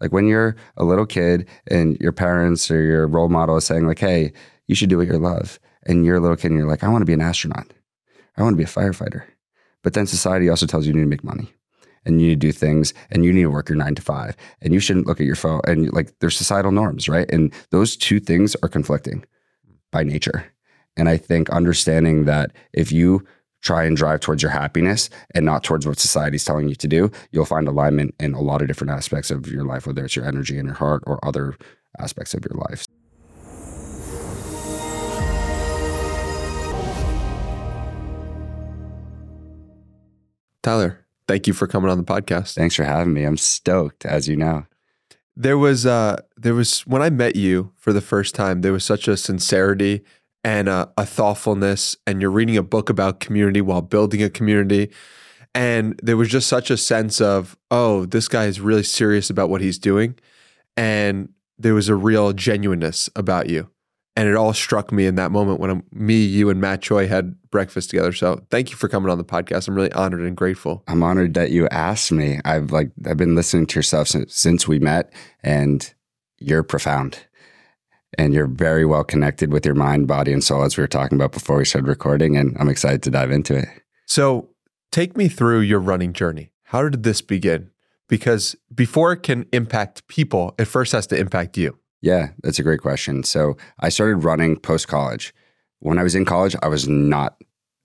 Like when you're a little kid and your parents or your role model is saying like, "Hey, you should do what you love," and you're a little kid and you're like, "I want to be an astronaut. I want to be a firefighter," but then society also tells you you need to make money and you need to do things and you need to work your nine to five and you shouldn't look at your phone and like there's societal norms, right? And those two things are conflicting by nature. And I think understanding that if you try and drive towards your happiness and not towards what society's telling you to do, you'll find alignment in a lot of different aspects of your life, whether it's your energy and your heart or other aspects of your life. Tyler, thank you for coming on the podcast. Thanks for having me. I'm stoked, as you know. There was uh there was when I met you for the first time, there was such a sincerity and a, a thoughtfulness, and you're reading a book about community while building a community. And there was just such a sense of, oh, this guy is really serious about what he's doing. And there was a real genuineness about you. And it all struck me in that moment when I'm, me, you, and Matt Choi had breakfast together. So thank you for coming on the podcast. I'm really honored and grateful. I'm honored that you asked me. I've like I've been listening to yourself since, since we met, and you're profound and you're very well connected with your mind, body, and soul, as we were talking about before we started recording. And I'm excited to dive into it. So, take me through your running journey. How did this begin? Because before it can impact people, it first has to impact you. Yeah, that's a great question. So, I started running post college. When I was in college, I was not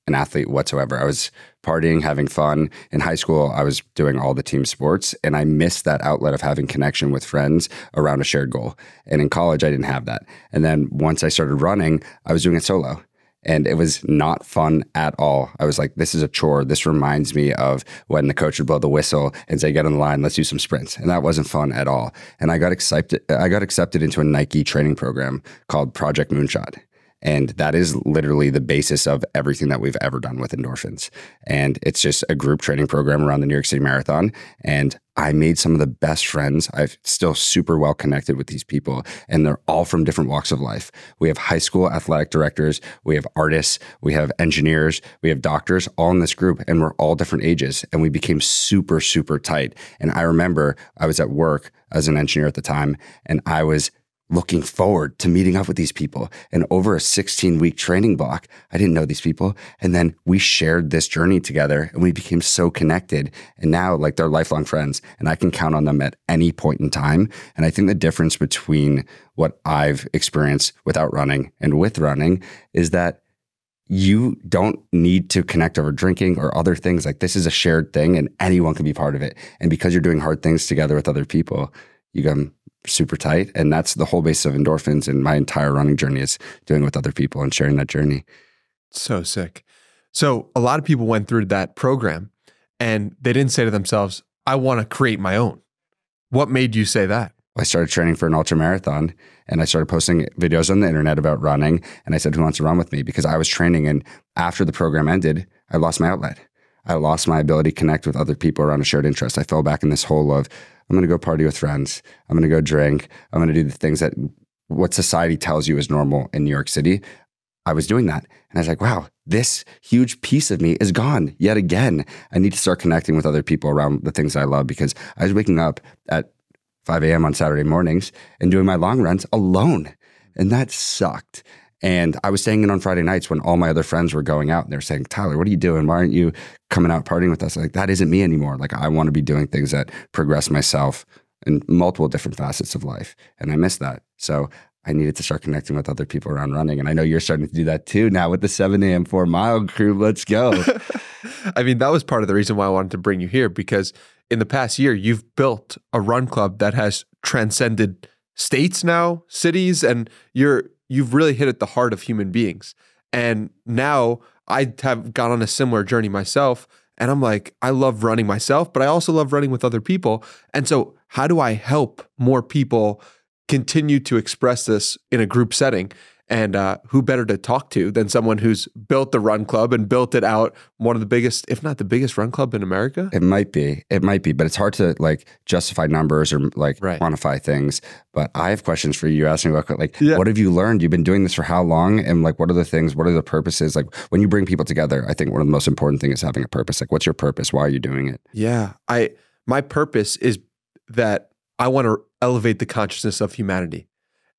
an athlete whatsoever. I was partying, having fun. In high school, I was doing all the team sports, and I missed that outlet of having connection with friends around a shared goal. And in college, I didn't have that. And then once I started running, I was doing it solo. And it was not fun at all. I was like, this is a chore. This reminds me of when the coach would blow the whistle and say, get on the line, let's do some sprints. And that wasn't fun at all. And I got accepted, I got accepted into a Nike training program called Project Moonshot. And that is literally the basis of everything that we've ever done with endorphins. And it's just a group training program around the New York City Marathon. And I made some of the best friends. I'm still super well connected with these people, and they're all from different walks of life. We have high school athletic directors, we have artists, we have engineers, we have doctors, all in this group, and we're all different ages. And we became super, super tight. And I remember I was at work as an engineer at the time, and I was looking forward to meeting up with these people. And over a 16 week training block, I didn't know these people. And then we shared this journey together and we became so connected. And now, like, they're lifelong friends and I can count on them at any point in time. And I think the difference between what I've experienced without running and with running is that you don't need to connect over drinking or other things. Like, this is a shared thing and anyone can be part of it. And because you're doing hard things together with other people, you come super tight. And that's the whole base of endorphins. And my entire running journey is doing with other people and sharing that journey. So sick. So a lot of people went through that program and they didn't say to themselves, I want to create my own. What made you say that? I started training for an ultra marathon and I started posting videos on the internet about running. And I said, Who wants to run with me? Because I was training. And after the program ended, I lost my outlet. I lost my ability to connect with other people around a shared interest. I fell back in this hole of I'm going to go party with friends. I'm going to go drink. I'm going to do the things that what society tells you is normal in New York City. I was doing that. And I was like, wow, this huge piece of me is gone yet again. I need to start connecting with other people around the things I love because I was waking up at 5 a.m. on Saturday mornings and doing my long runs alone. And that sucked. And I was staying in on Friday nights when all my other friends were going out and they're saying, Tyler, what are you doing? Why aren't you coming out partying with us? Like, that isn't me anymore. Like, I want to be doing things that progress myself in multiple different facets of life. And I miss that. So I needed to start connecting with other people around running. And I know you're starting to do that too now with the 7 a.m. four mile crew. Let's go. I mean, that was part of the reason why I wanted to bring you here because in the past year, you've built a run club that has transcended states now, cities, and you're you've really hit at the heart of human beings. And now I have gone on a similar journey myself. And I'm like, I love running myself, but I also love running with other people. And so, how do I help more people continue to express this in a group setting? And uh, who better to talk to than someone who's built the run club and built it out one of the biggest, if not the biggest run club in America? It might be. It might be, but it's hard to like justify numbers or like Right. quantify things. But I have questions for you. You're asking about like, Yeah. what have you learned? You've been doing this for how long? And like, what are the things? What are the purposes? Like, when you bring people together, I think one of the most important things is having a purpose. Like, what's your purpose? Why are you doing it? Yeah. I my purpose is that I want to elevate the consciousness of humanity.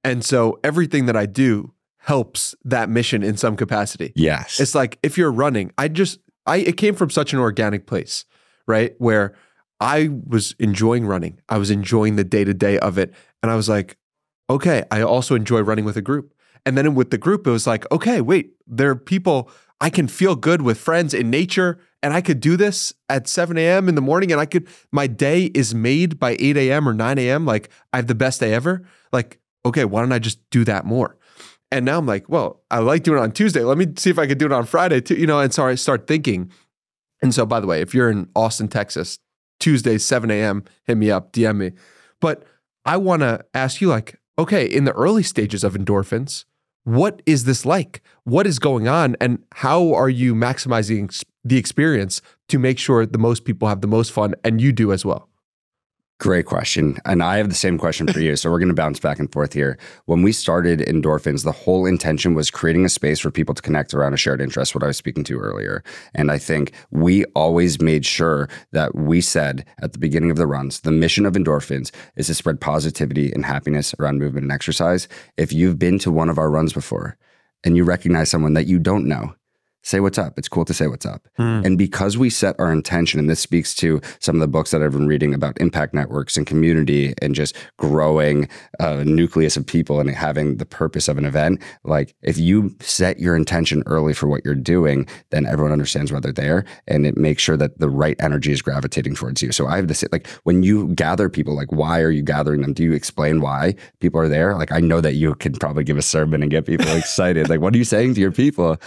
And so everything that I do helps that mission in some capacity. Yes. It's like if you're running, I just I it came from such an organic place, right? Where I was enjoying running. I was enjoying the day-to-day of it and I was like, okay, I also enjoy running with a group. And then with the group it was like, okay, wait, there are people I can feel good with friends in nature and I could do this at 7 a.m. in the morning and I could my day is made by 8 a.m. or 9 a.m. Like I have the best day ever. Like, okay, why don't I just do that more? And now I'm like, well, I like doing it on Tuesday. Let me see if I could do it on Friday too. You know, and so I start thinking. And so, by the way, if you're in Austin, Texas, Tuesday, 7 a.m., hit me up, DM me. But I want to ask you, like, okay, in the early stages of endorphins, what is this like? What is going on? And how are you maximizing the experience to make sure the most people have the most fun and you do as well? Great question. And I have the same question for you. So we're going to bounce back and forth here. When we started endorphins, the whole intention was creating a space for people to connect around a shared interest, what I was speaking to earlier. And I think we always made sure that we said at the beginning of the runs, the mission of endorphins is to spread positivity and happiness around movement and exercise. If you've been to one of our runs before and you recognize someone that you don't know, say what's up. It's cool to say what's up. Mm. And because we set our intention, and this speaks to some of the books that I've been reading about impact networks and community and just growing a nucleus of people and having the purpose of an event. Like if you set your intention early for what you're doing, then everyone understands why they're there and it makes sure that the right energy is gravitating towards you. So I have this like when you gather people, like why are you gathering them? Do you explain why people are there? Like I know that you can probably give a sermon and get people excited. like what are you saying to your people?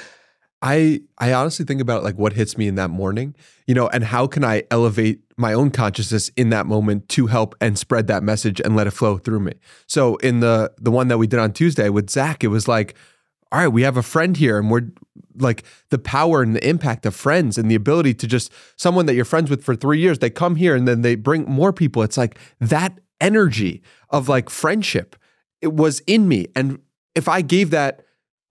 I I honestly think about like what hits me in that morning, you know, and how can I elevate my own consciousness in that moment to help and spread that message and let it flow through me. So in the the one that we did on Tuesday with Zach, it was like, all right, we have a friend here, and we're like the power and the impact of friends and the ability to just someone that you're friends with for three years, they come here and then they bring more people. It's like that energy of like friendship. It was in me, and if I gave that.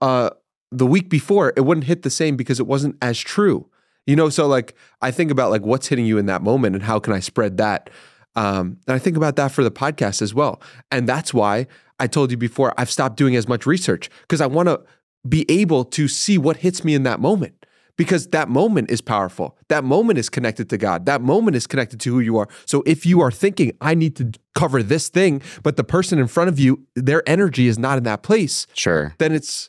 uh the week before it wouldn't hit the same because it wasn't as true. You know so like i think about like what's hitting you in that moment and how can i spread that um, and i think about that for the podcast as well. And that's why i told you before i've stopped doing as much research because i want to be able to see what hits me in that moment because that moment is powerful. That moment is connected to god. That moment is connected to who you are. So if you are thinking i need to cover this thing but the person in front of you their energy is not in that place sure. then it's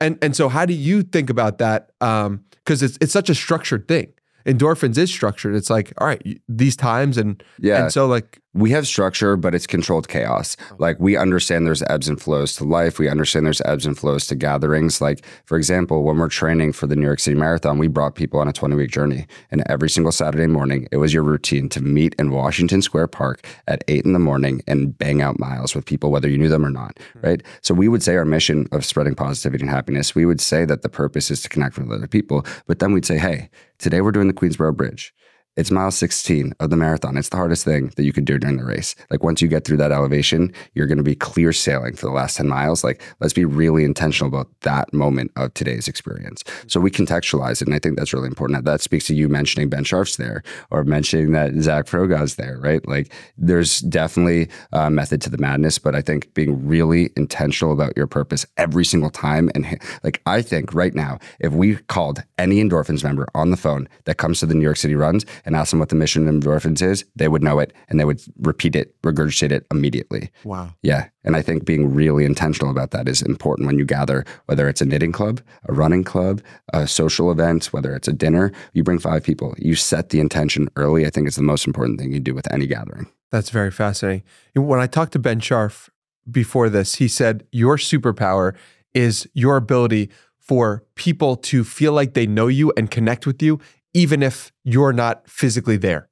and and so how do you think about that? Um, because it's it's such a structured thing. Endorphins is structured. It's like, all right, these times and yeah. And so like we have structure, but it's controlled chaos. Like we understand there's ebbs and flows to life. We understand there's ebbs and flows to gatherings. Like, for example, when we're training for the New York City Marathon, we brought people on a 20 week journey. And every single Saturday morning, it was your routine to meet in Washington Square Park at eight in the morning and bang out miles with people, whether you knew them or not. Mm-hmm. Right. So we would say our mission of spreading positivity and happiness, we would say that the purpose is to connect with other people. But then we'd say, hey, today we're doing the Queensboro Bridge. It's mile 16 of the marathon. It's the hardest thing that you could do during the race. Like once you get through that elevation, you're going to be clear sailing for the last 10 miles. Like let's be really intentional about that moment of today's experience. So we contextualize it. And I think that's really important. That speaks to you mentioning Ben Sharf's there or mentioning that Zach Frogaw's there, right? Like there's definitely a method to the madness, but I think being really intentional about your purpose every single time. And like I think right now, if we called any endorphins member on the phone that comes to the New York City runs and ask them what the mission of endorphins is, they would know it and they would repeat it, regurgitate it immediately. Wow. Yeah. And I think being really intentional about that is important when you gather, whether it's a knitting club, a running club, a social event, whether it's a dinner, you bring five people. You set the intention early. I think it's the most important thing you do with any gathering. That's very fascinating. When I talked to Ben Sharf before this, he said, Your superpower is your ability for people to feel like they know you and connect with you even if you're not physically there.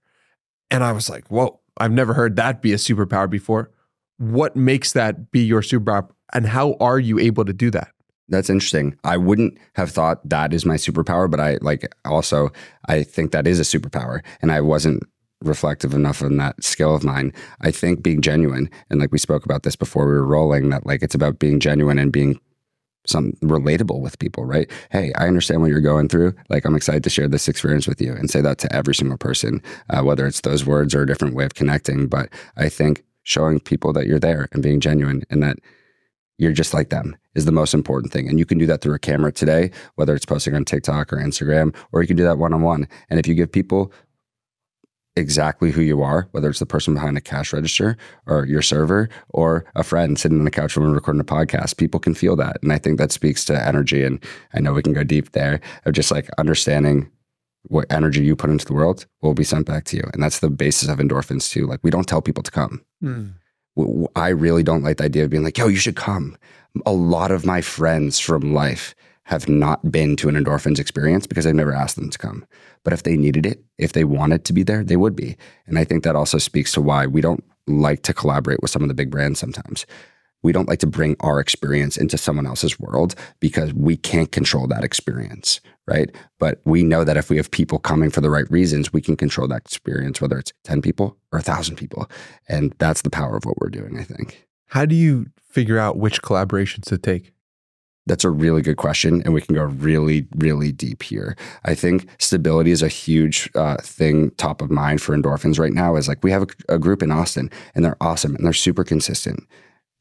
And I was like, whoa, I've never heard that be a superpower before. What makes that be your superpower? And how are you able to do that? That's interesting. I wouldn't have thought that is my superpower, but I like also, I think that is a superpower. And I wasn't reflective enough on that skill of mine. I think being genuine, and like we spoke about this before we were rolling, that like it's about being genuine and being some relatable with people, right? Hey, I understand what you're going through. Like, I'm excited to share this experience with you and say that to every single person, uh, whether it's those words or a different way of connecting. But I think showing people that you're there and being genuine and that you're just like them is the most important thing. And you can do that through a camera today, whether it's posting on TikTok or Instagram, or you can do that one on one. And if you give people exactly who you are, whether it's the person behind a cash register or your server or a friend sitting on the couch when we're recording a podcast, people can feel that. And I think that speaks to energy. And I know we can go deep there of just like understanding what energy you put into the world will be sent back to you. And that's the basis of endorphins too. Like we don't tell people to come. Mm. I really don't like the idea of being like, yo, you should come. A lot of my friends from life have not been to an endorphins experience because I've never asked them to come. But if they needed it, if they wanted to be there, they would be. And I think that also speaks to why we don't like to collaborate with some of the big brands sometimes. We don't like to bring our experience into someone else's world because we can't control that experience, right? But we know that if we have people coming for the right reasons, we can control that experience, whether it's 10 people or 1,000 people. And that's the power of what we're doing, I think. How do you figure out which collaborations to take? That's a really good question, and we can go really, really deep here. I think stability is a huge uh, thing top of mind for endorphins right now. Is like we have a, a group in Austin, and they're awesome, and they're super consistent.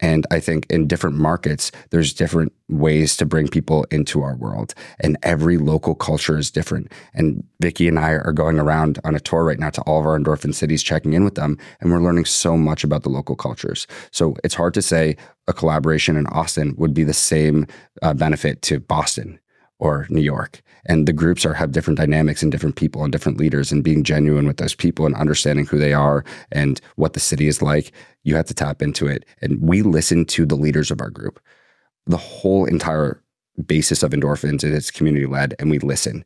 And I think in different markets, there's different ways to bring people into our world. And every local culture is different. And Vicky and I are going around on a tour right now to all of our endorphin cities, checking in with them. And we're learning so much about the local cultures. So it's hard to say a collaboration in Austin would be the same uh, benefit to Boston or New York. And the groups are have different dynamics and different people and different leaders and being genuine with those people and understanding who they are and what the city is like. You have to tap into it. And we listen to the leaders of our group. The whole entire basis of endorphins is it's community led and we listen.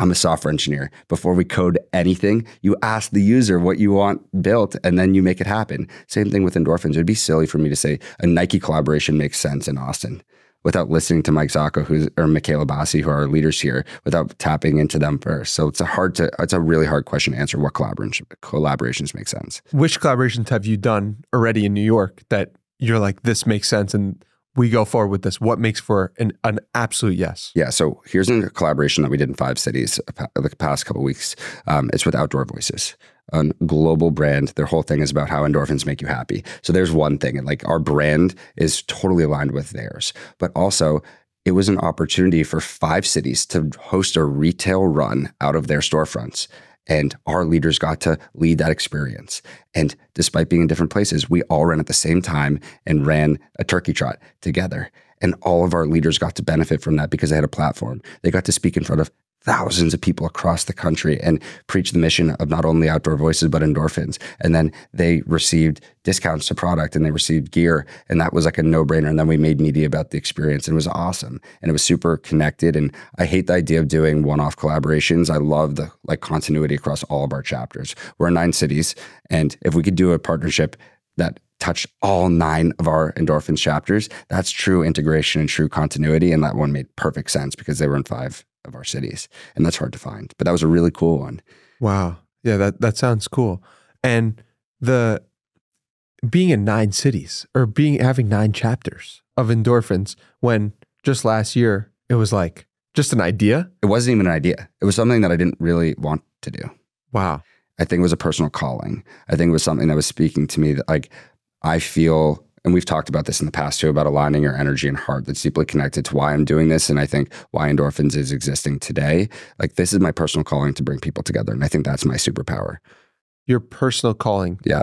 I'm a software engineer. Before we code anything, you ask the user what you want built and then you make it happen. Same thing with endorphins. It'd be silly for me to say a Nike collaboration makes sense in Austin without listening to Mike Zacco who's or Michaela Bassi, who are our leaders here, without tapping into them first. So it's a hard to it's a really hard question to answer. What collaborations collaborations make sense? Which collaborations have you done already in New York that you're like this makes sense and we go forward with this? What makes for an, an absolute yes? Yeah. So here's a collaboration that we did in five cities the past couple weeks. Um, it's with Outdoor Voices a global brand. Their whole thing is about how endorphins make you happy. So there's one thing, and like our brand is totally aligned with theirs. But also, it was an opportunity for five cities to host a retail run out of their storefronts. And our leaders got to lead that experience. And despite being in different places, we all ran at the same time and ran a turkey trot together. And all of our leaders got to benefit from that because they had a platform. They got to speak in front of thousands of people across the country and preach the mission of not only outdoor voices but endorphins. And then they received discounts to product and they received gear and that was like a no-brainer. And then we made media about the experience and it was awesome. And it was super connected and i hate the idea of doing one-off collaborations. I love the like continuity across all of our chapters. We're in nine cities and if we could do a partnership that touched all nine of our endorphins chapters that's true integration and true continuity and that one made perfect sense because they were in five of our cities, and that's hard to find. But that was a really cool one. Wow, yeah that that sounds cool. And the being in nine cities or being having nine chapters of endorphins when just last year it was like just an idea. It wasn't even an idea. It was something that I didn't really want to do. Wow. I think it was a personal calling. I think it was something that was speaking to me that like I feel and we've talked about this in the past too about aligning your energy and heart that's deeply connected to why I'm doing this. And I think why endorphins is existing today. Like, this is my personal calling to bring people together. And I think that's my superpower. Your personal calling. Yeah.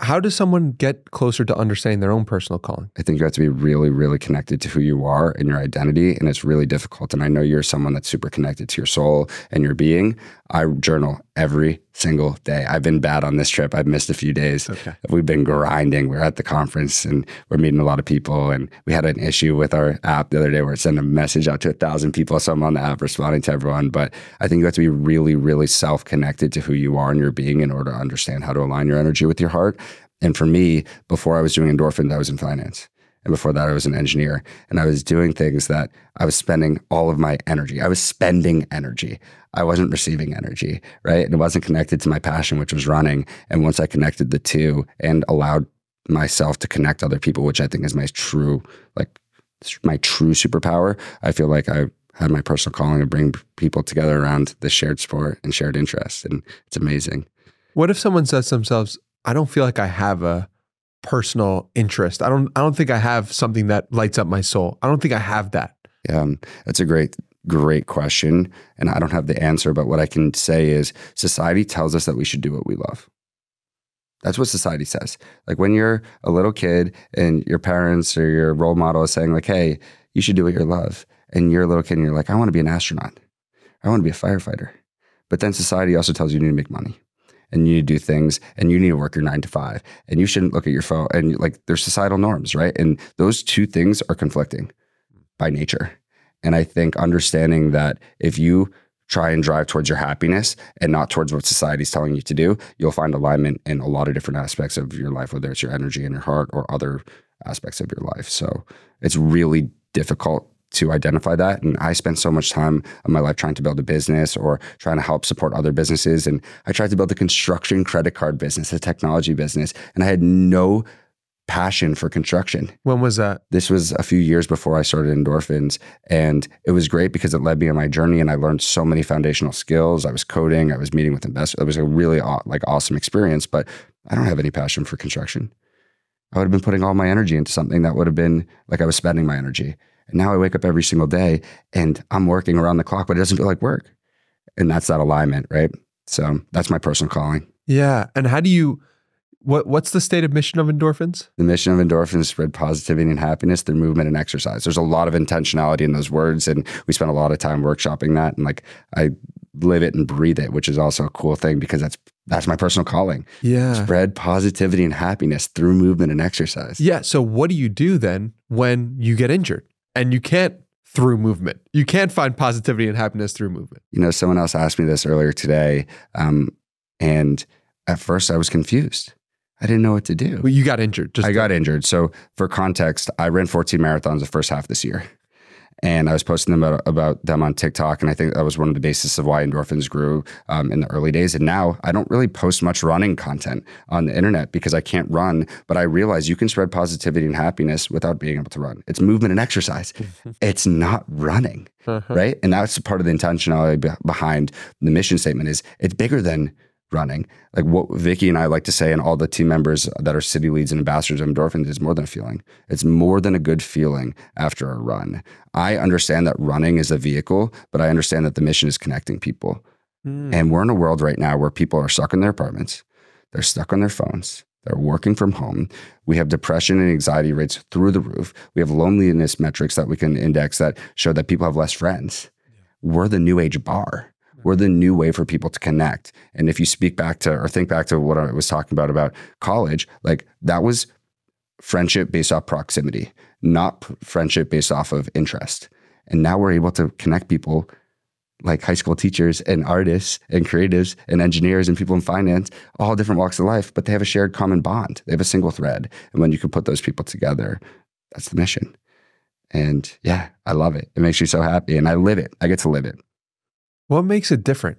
How does someone get closer to understanding their own personal calling? I think you have to be really, really connected to who you are and your identity. And it's really difficult. And I know you're someone that's super connected to your soul and your being. I journal every single day. I've been bad on this trip. I've missed a few days. Okay. We've been grinding. We're at the conference and we're meeting a lot of people. And we had an issue with our app the other day where it sent a message out to a thousand people. So I'm on the app responding to everyone. But I think you have to be really, really self connected to who you are and your being in order to understand how to align your energy with your heart. And for me, before I was doing endorphins, I was in finance. And before that, I was an engineer and I was doing things that I was spending all of my energy. I was spending energy. I wasn't receiving energy, right? And it wasn't connected to my passion, which was running. And once I connected the two and allowed myself to connect other people, which I think is my true, like, my true superpower, I feel like I had my personal calling to bring people together around the shared sport and shared interest. And it's amazing. What if someone says to themselves, I don't feel like I have a personal interest. I don't I don't think I have something that lights up my soul. I don't think I have that. Yeah, um, that's a great great question and I don't have the answer, but what I can say is society tells us that we should do what we love. That's what society says. Like when you're a little kid and your parents or your role model is saying like, "Hey, you should do what you love." And you're a little kid and you're like, "I want to be an astronaut. I want to be a firefighter." But then society also tells you you need to make money and you need to do things and you need to work your nine to five and you shouldn't look at your phone and like there's societal norms, right? And those two things are conflicting by nature. And I think understanding that if you try and drive towards your happiness and not towards what society's telling you to do, you'll find alignment in a lot of different aspects of your life, whether it's your energy and your heart or other aspects of your life. So it's really difficult to identify that. And I spent so much time of my life trying to build a business or trying to help support other businesses. And I tried to build a construction credit card business, a technology business, and I had no passion for construction. When was that? This was a few years before I started endorphins. And it was great because it led me on my journey and I learned so many foundational skills. I was coding, I was meeting with investors. It was a really like awesome experience, but I don't have any passion for construction. I would have been putting all my energy into something that would have been like I was spending my energy. And now I wake up every single day and I'm working around the clock, but it doesn't feel like work. And that's that alignment, right? So that's my personal calling. Yeah. And how do you what what's the stated mission of endorphins? The mission of endorphins is spread positivity and happiness through movement and exercise. There's a lot of intentionality in those words, and we spend a lot of time workshopping that. And like I live it and breathe it, which is also a cool thing because that's that's my personal calling. Yeah. Spread positivity and happiness through movement and exercise. Yeah. So what do you do then when you get injured and you can't through movement? You can't find positivity and happiness through movement. You know, someone else asked me this earlier today, um, and at first I was confused. I didn't know what to do. Well, you got injured. I got injured. So for context, I ran 14 marathons the first half this year. And I was posting them about, about, them on TikTok, and I think that was one of the basis of why endorphins grew um, in the early days. And now I don't really post much running content on the internet because I can't run. But I realize you can spread positivity and happiness without being able to run. It's movement and exercise. it's not running, uh-huh. right? And that's part of the intentionality behind the mission statement. Is it's bigger than running. Like what Vicky and I like to say, and all the team members that are city leads and ambassadors of endorphins, is more than a feeling. It's more than a good feeling after a run. I understand that running is a vehicle, but I understand that the mission is connecting people. Mm. And we're in a world right now where people are stuck in their apartments, they're stuck on their phones. They're working from home. We have depression and anxiety rates through the roof. We have loneliness metrics that we can index that show that people have less friends. Yeah. We're the new age bar we're the new way for people to connect. And if you speak back to or think back to what I was talking about about college, like that was friendship based off proximity, not friendship based off of interest. And now we're able to connect people like high school teachers and artists and creatives and engineers and people in finance, all different walks of life, but they have a shared common bond. They have a single thread. And when you can put those people together, that's the mission. And yeah, I love it. It makes me so happy. And I live it. I get to live it. What makes it different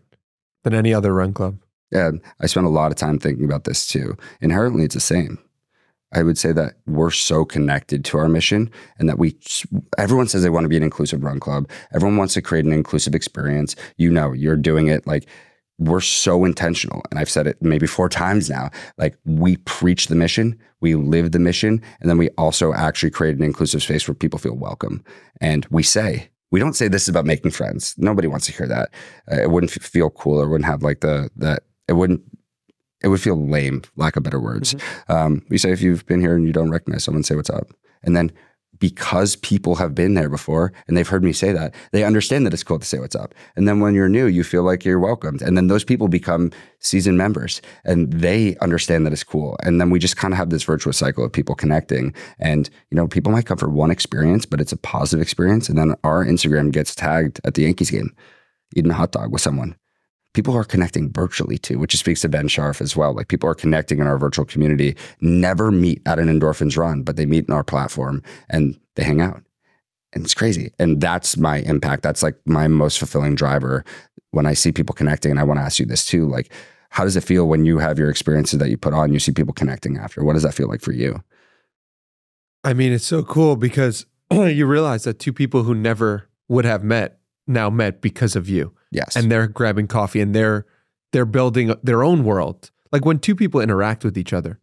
than any other run club? Yeah, I spent a lot of time thinking about this too. Inherently, it's the same. I would say that we're so connected to our mission and that we, everyone says they want to be an inclusive run club. Everyone wants to create an inclusive experience. You know, you're doing it like we're so intentional. And I've said it maybe four times now. Like we preach the mission, we live the mission, and then we also actually create an inclusive space where people feel welcome. And we say, we don't say this is about making friends. Nobody wants to hear that. Uh, it wouldn't feel cool or wouldn't have like the that it wouldn't it would feel lame, lack of better words. Mm-hmm. Um, we say if you've been here and you don't recognize someone, say what's up, and then because people have been there before and they've heard me say that, they understand that it's cool to say what's up. And then when you're new, you feel like you're welcomed. And then those people become seasoned members and they understand that it's cool. And then we just kind of have this virtuous cycle of people connecting. And, you know, people might come for one experience, but it's a positive experience. And then our Instagram gets tagged at the Yankees game, eating a hot dog with someone people are connecting virtually to, which speaks to Ben Sharf as well. Like people are connecting in our virtual community, never meet at an endorphins run, but they meet in our platform and they hang out. And it's crazy. And that's my impact. That's like my most fulfilling driver when I see people connecting. And I want to ask you this too. Like, how does it feel when you have your experiences that you put on, you see people connecting after? What does that feel like for you? I mean, it's so cool because you realize that two people who never would have met now met because of you. Yes. And they're grabbing coffee and they're they're building their own world like when two people interact with each other,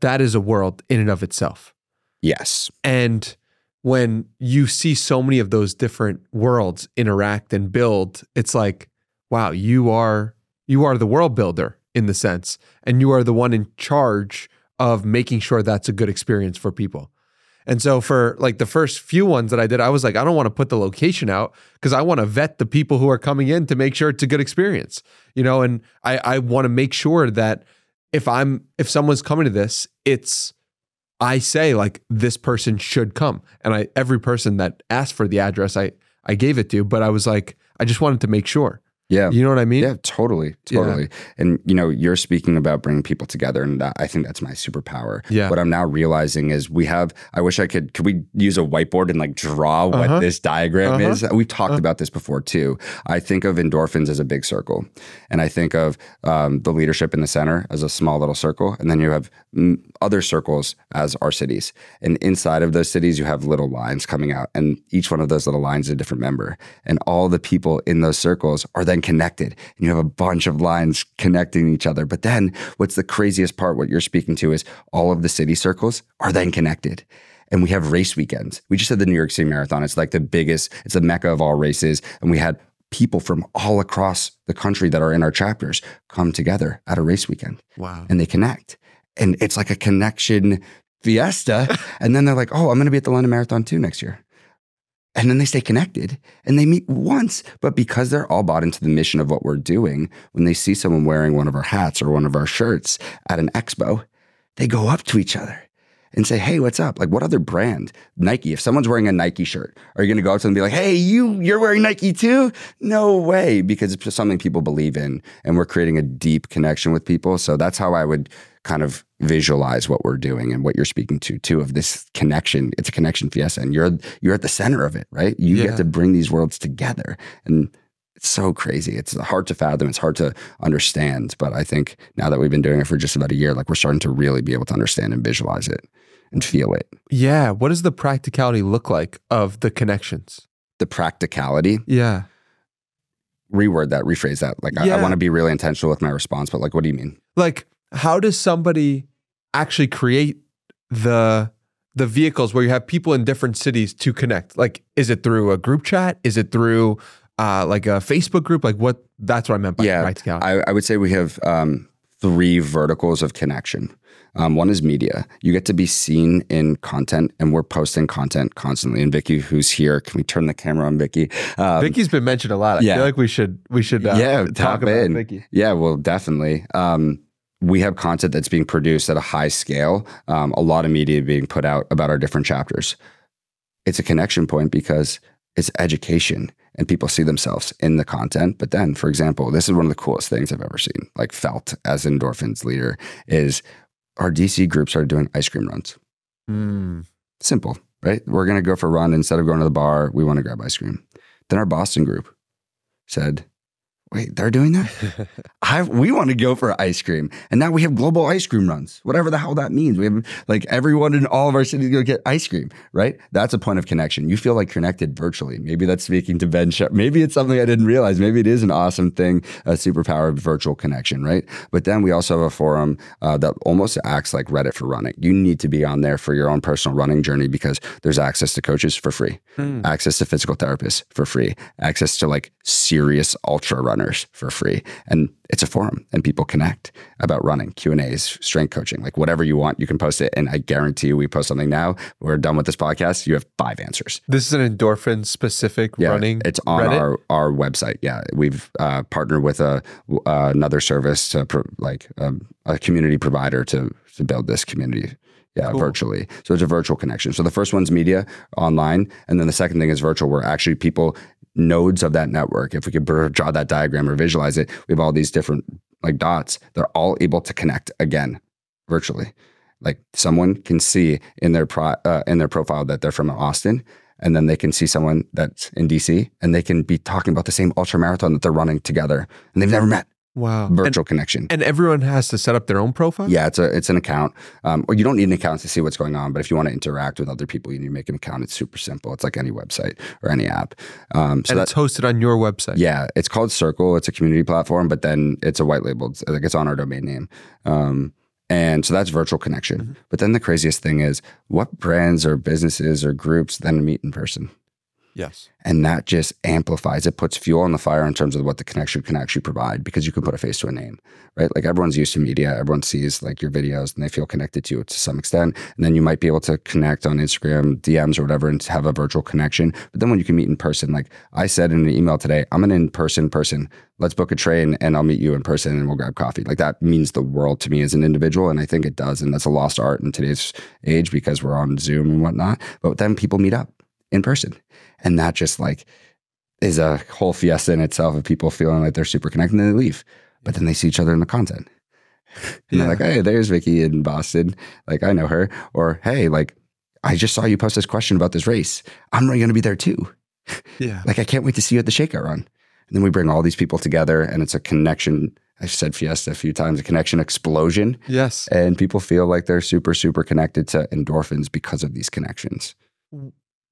that is a world in and of itself. Yes. And when you see so many of those different worlds interact and build, it's like, wow, you are you are the world builder in the sense, and you are the one in charge of making sure that's a good experience for people. And so for like the first few ones that I did, I was like, I don't want to put the location out because I want to vet the people who are coming in to make sure it's a good experience. You know, and I, I want to make sure that if I'm if someone's coming to this, it's I say like this person should come. And I every person that asked for the address, I I gave it to, but I was like, I just wanted to make sure. Yeah. You know what I mean? Yeah, totally, totally. And you know, you're speaking about bringing people together, and that, I think that's my superpower. Yeah. What I'm now realizing is we have. I wish I could. Could we use a whiteboard and like draw what Uh-huh. this diagram Uh-huh. is? We've talked about this before too. I think of endorphins as a big circle, and I think of um, the leadership in the center as a small little circle, and then you have other circles as our cities. And inside of those cities, you have little lines coming out, and each one of those little lines is a different member, and all the people in those circles are then connected. And you have a bunch of lines connecting each other. But then, what's the craziest part? What you're speaking to is all of the city circles are then connected and we have race weekends. We just had the New York City Marathon. It's like the biggest, it's the mecca of all races. And we had people from all across the country that are in our chapters come together at a race weekend Wow. and they connect. And it's like a connection fiesta. and then they're like, oh, I'm going to be at the London Marathon too next year. And then they stay connected and they meet once. But because they're all bought into the mission of what we're doing, when they see someone wearing one of our hats or one of our shirts at an expo, they go up to each other and say, "Hey, what's up? Like, what other brand? Nike. If someone's wearing a Nike shirt, are you going to go up to them and be like, "Hey, you, you're wearing Nike too?" No way, because it's just something people believe in, and we're creating a deep connection with people. So that's how I would kind of visualize what we're doing and what you're speaking to too of this connection. It's a connection fiesta, and you're you're at the center of it, right? You Yeah. get to bring these worlds together, and it's so crazy. It's hard to fathom. It's hard to understand. But I think now that we've been doing it for just about a year, like we're starting to really be able to understand and visualize it and feel it. Yeah. What does the practicality look like of the connections? The practicality, Yeah. reword that, rephrase that. Like I, I want to be really intentional with my response, but like, what do you mean? Like, how does somebody actually create the the vehicles where you have people in different cities to connect? Like, is it through a group chat? Is it through uh, like a Facebook group? Like, what? That's what I meant by Yeah, practicality. I, I would say we have um, three verticals of connection. Um, one is media. You get to be seen in content, and we're posting content constantly. And Vicky, who's here, can we turn the camera on Vicky? Um, Vicky's been mentioned a lot. I yeah. feel like we should we should uh, yeah, talk about in. Vicky. Yeah, well, definitely. Um, we have content that's being produced at a high scale. Um, a lot of media being put out about our different chapters. It's a connection point because it's education and people see themselves in the content. But then, for example, this is one of the coolest things I've ever seen, like felt as endorphins leader, is our DC group started doing ice cream runs. Mm. Simple, right? We're going to go for a run. Instead of going to the bar, we want to grab ice cream. Then our Boston group said, wait, they're doing that? I, we want to go for ice cream. And now we have global ice cream runs, whatever the hell that means. We have like everyone in all of our cities go get ice cream, right? That's a point of connection. You feel like connected virtually. Maybe that's speaking to Ben Sharp. Maybe it's something I didn't realize. Maybe it is an awesome thing, a superpowered virtual connection, right? But then we also have a forum uh, that almost acts like Reddit for running. You need to be on there for your own personal running journey because there's access to coaches for free, Hmm. access to physical therapists for free, access to like serious ultra runners for free. And it's a forum and people connect about running, Q&As, strength coaching, like whatever you want, you can post it. And I guarantee you, we post something now, we're done with this podcast, you have five answers. This is an endorphin specific Yeah, running. it's on Reddit? our our website. Yeah, we've uh, partnered with a uh, another service to pro- like um, a community provider to to build this community. Yeah, Cool. virtually. So it's a virtual connection. So the first one's media online, and then the second thing is virtual, where actually people nodes of that network. If we could draw that diagram or visualize it, we have all these different like dots. They're all able to connect again virtually. Like someone can see in their pro, uh, in their profile that they're from Austin, and then they can see someone that's in DC, and they can be talking about the same ultra marathon that they're running together, and they've never met. Wow. And, virtual connection. and everyone has to set up their own profile? Yeah, it's a it's an account. Um, or you don't need an account to see what's going on, but if you want to interact with other people, you need to make an account. It's super simple. It's like any website or any app. Um, so and that, it's hosted on your website. yeah, it's called Circle. It's a community platform, but then it's a white labeled. Like it's on our domain name. Um, and so that's virtual connection. Mm-hmm. But then the craziest thing is, what brands or businesses or groups then meet in person? Yes. And that just amplifies it, puts fuel on the fire in terms of what the connection can actually provide because you can put a face to a name, right? Like everyone's used to media, everyone sees like your videos and they feel connected to you to some extent. And then you might be able to connect on Instagram, DMs or whatever and have a virtual connection. But then when you can meet in person, like I said in an email today, I'm an in person person. Let's book a train and I'll meet you in person and we'll grab coffee. Like that means the world to me as an individual. And I think it does. And that's a lost art in today's age because we're on Zoom and whatnot. But then people meet up in person. And that just like is a whole fiesta in itself of people feeling like they're super connected and they leave. But then they see each other in the content. And Yeah. they're like, hey, there's Vicky in Boston. Like, I know her. Or, hey, like, I just saw you post this question about this race. I'm really going to be there too. Yeah. Like, I can't wait to see you at the shakeout run. And then we bring all these people together and it's a connection. I said fiesta a few times, a connection explosion. Yes. And people feel like they're super, super connected to endorphins because of these connections.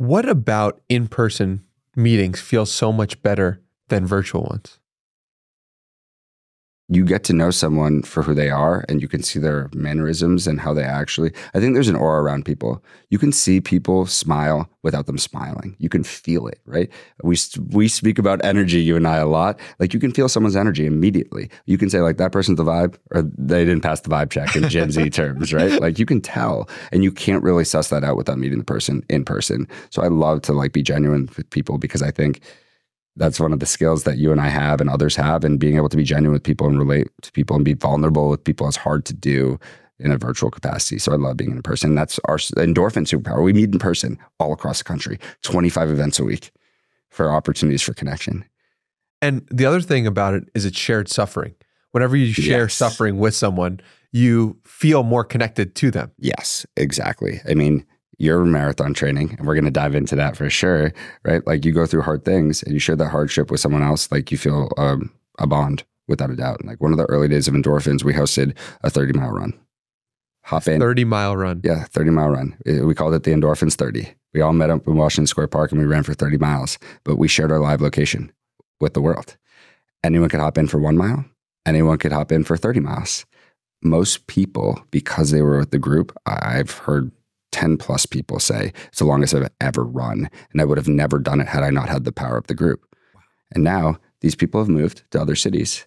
What about in person meetings feel so much better than virtual ones? You get to know someone for who they are and you can see their mannerisms and how they actually i think there's an aura around people. You can see people smile without them smiling. You can feel it right? We we speak about energy you and i a lot. Like you can feel someone's energy immediately. You can say like that person's the vibe or they didn't pass the vibe check in gen z terms right? Like you can tell. And you can't really suss that out without meeting the person in person. So i love to like be genuine with people because i think that's one of the skills that you and I have and others have, and being able to be genuine with people and relate to people and be vulnerable with people is hard to do in a virtual capacity. So I love being in person. That's our endorphin superpower. We meet in person all across the country, 25 events a week for opportunities for connection. And the other thing about it is it's shared suffering. Whenever you share Yes. suffering with someone, you feel more connected to them. Yes, exactly. I mean, you're marathon training, and we're going to dive into that for sure, right? Like you go through hard things and you share that hardship with someone else, like you feel um, a bond without a doubt. Like one of the early days of endorphins, we hosted a 30 mile run. Hop in. 30 mile run. Yeah, 30 mile run. We called it the Endorphins 30. We all met up in Washington Square Park and we ran for 30 miles, but we shared our live location with the world. Anyone could hop in for one mile, anyone could hop in for 30 miles. Most people, because they were with the group, I've heard 10 plus people say it's the longest I've ever run. And I would have never done it had I not had the power of the group. And now these people have moved to other cities.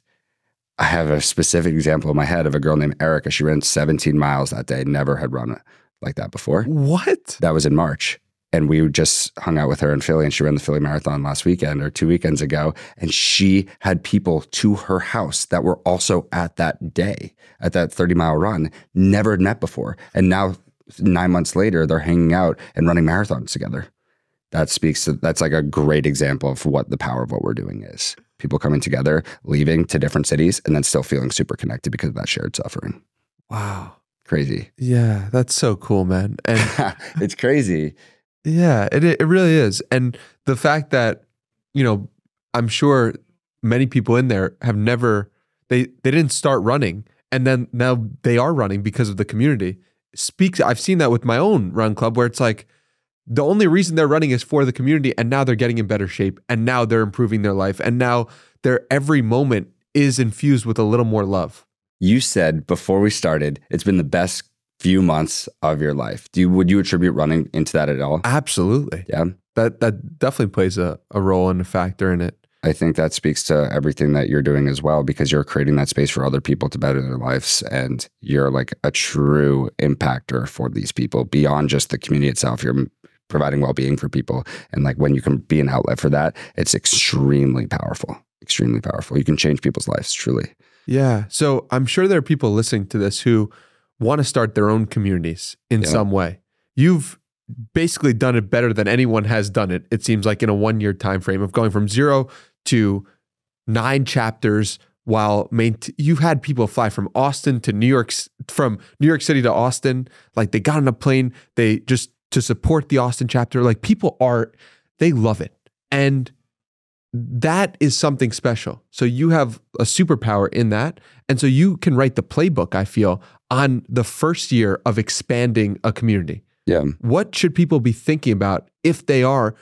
I have a specific example in my head of a girl named Erica. She ran 17 miles that day, never had run like that before. What? That was in March. And we just hung out with her in Philly and she ran the Philly Marathon last weekend or two weekends ago. And she had people to her house that were also at that day, at that 30 mile run, never had met before. And now, nine months later, they're hanging out and running marathons together. That speaks to, that's like a great example of what the power of what we're doing is. People coming together, leaving to different cities, and then still feeling super connected because of that shared suffering. Wow. Crazy. Yeah, that's so cool, man. And it's crazy. Yeah, it it really is. And the fact that, you know, I'm sure many people in there have never they they didn't start running and then now they are running because of the community. Speaks I've seen that with my own run club where it's like the only reason they're running is for the community and now they're getting in better shape and now they're improving their life and now their every moment is infused with a little more love. You said before we started, it's been the best few months of your life. Do you, would you attribute running into that at all? Absolutely. Yeah. That that definitely plays a, a role and a factor in it. I think that speaks to everything that you're doing as well because you're creating that space for other people to better their lives and you're like a true impactor for these people beyond just the community itself. You're providing well-being for people and like when you can be an outlet for that, it's extremely powerful. Extremely powerful. You can change people's lives truly. Yeah. So I'm sure there are people listening to this who want to start their own communities in Yeah. some way. You've basically done it better than anyone has done it. It seems like in a one year time frame of going from zero to nine chapters. While main, you've had people fly from Austin to New York, from New York City to Austin. Like they got on a plane, they just to support the Austin chapter. Like people are, they love it, and that is something special. So you have a superpower in that. And so you can write the playbook, I feel, on the first year of expanding a community. Yeah. What should people be thinking about if they are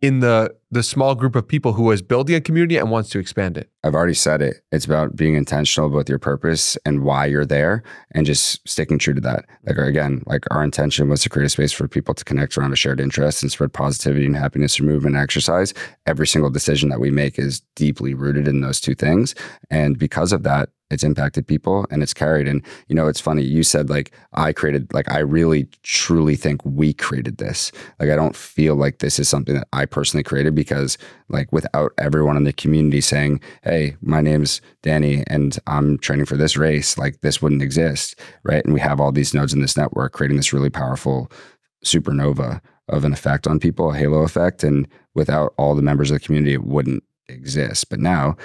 in the the small group of people who is building a community and wants to expand it? I've already said it. It's about being intentional with your purpose and why you're there and just sticking true to that. Like again, like our intention was to create a space for people to connect around a shared interest and spread positivity and happiness through movement and exercise. Every single decision that we make is deeply rooted in those two things. And because of that, it's impacted people and it's carried. And you know, it's funny. You said like I created, like I really truly think we created this. Like I don't feel like this is something that I personally created because like without everyone in the community saying, "Hey, my name's Danny and I'm training for this race," like this wouldn't exist, right? And we have all these nodes in this network creating this really powerful supernova of an effect on people, a halo effect. And without all the members of the community, it wouldn't exist. But now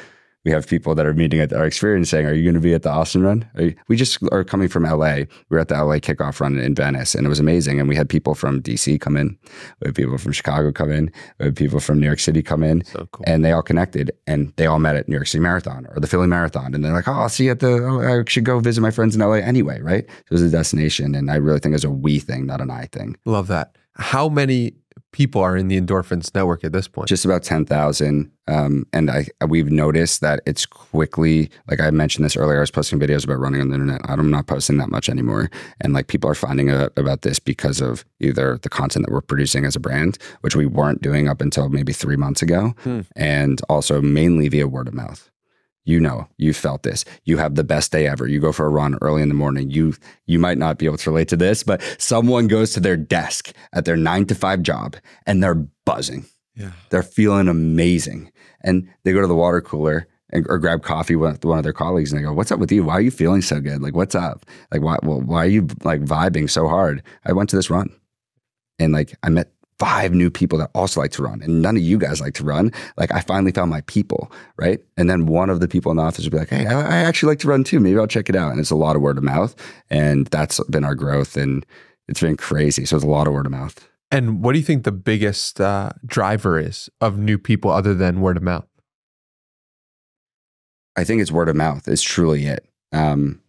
we have people that are meeting at our experience saying, "Are you going to be at the Austin run?" You, we just are coming from LA. We were at the LA kickoff run in Venice, and it was amazing. And we had people from DC come in, we had people from Chicago come in, we had people from New York City come in, So cool. and they all connected, and they all met at New York City Marathon or the Philly Marathon, and they're like, "Oh, I'll see you at the. oh, I should go visit my friends in LA anyway, right?" It was a destination, and I really think it's a we thing, not an I thing. Love that. How many people are in the endorphins network at this point? just about 10,000. Um, and I, we've noticed that it's quickly, like I mentioned this earlier, I was posting videos about running on the internet. I'm not posting that much anymore. And like people are finding out about this because of either the content that we're producing as a brand, which we weren't doing up until maybe three months ago, Hmm. and also mainly via word of mouth. You know, you felt this. You have the best day ever. You go for a run early in the morning. You you might not be able to relate to this, but someone goes to their desk at their nine to five job and they're buzzing yeah. they're feeling amazing. And they go to the water cooler and, or grab coffee with one of their colleagues and they go, What's up with you? Why are you feeling so good? Like, what's up? Like, why, well, why are you like vibing so hard? I went to this run and like I met five new people that also like to run and none of you guys like to run. Like, I finally found my people, right? And then one of the people in the office would be like, Hey, I, I actually like to run too. Maybe I'll check it out. And it's a lot of word of mouth. And that's been our growth. And it's been crazy. So it's a lot of word of mouth. And what do you think the biggest uh, driver is of new people other than word of mouth? I think it's word of mouth is truly it. Um,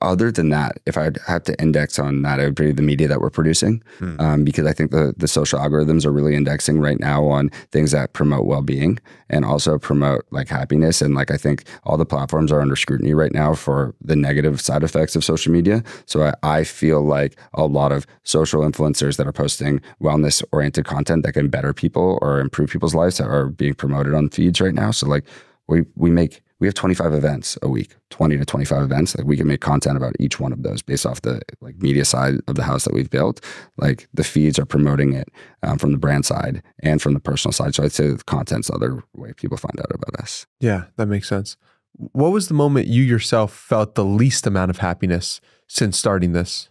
other than that, if I'd have to index on that, it would be the media that we're producing, Hmm. um, because I think the the social algorithms are really indexing right now on things that promote well being and also promote like happiness. And like I think all the platforms are under scrutiny right now for the negative side effects of social media. So I, I feel like a lot of social influencers that are posting wellness oriented content that can better people or improve people's lives are being promoted on feeds right now. So like we we make we have 25 events a week 20 to 25 events like we can make content about each one of those based off the like media side of the house that we've built. Like the feeds are promoting it um, from the brand side and from the personal side. So i'd say the content's the other way people find out about us. Yeah, that makes sense. What was the moment you yourself felt the least amount of happiness since starting this?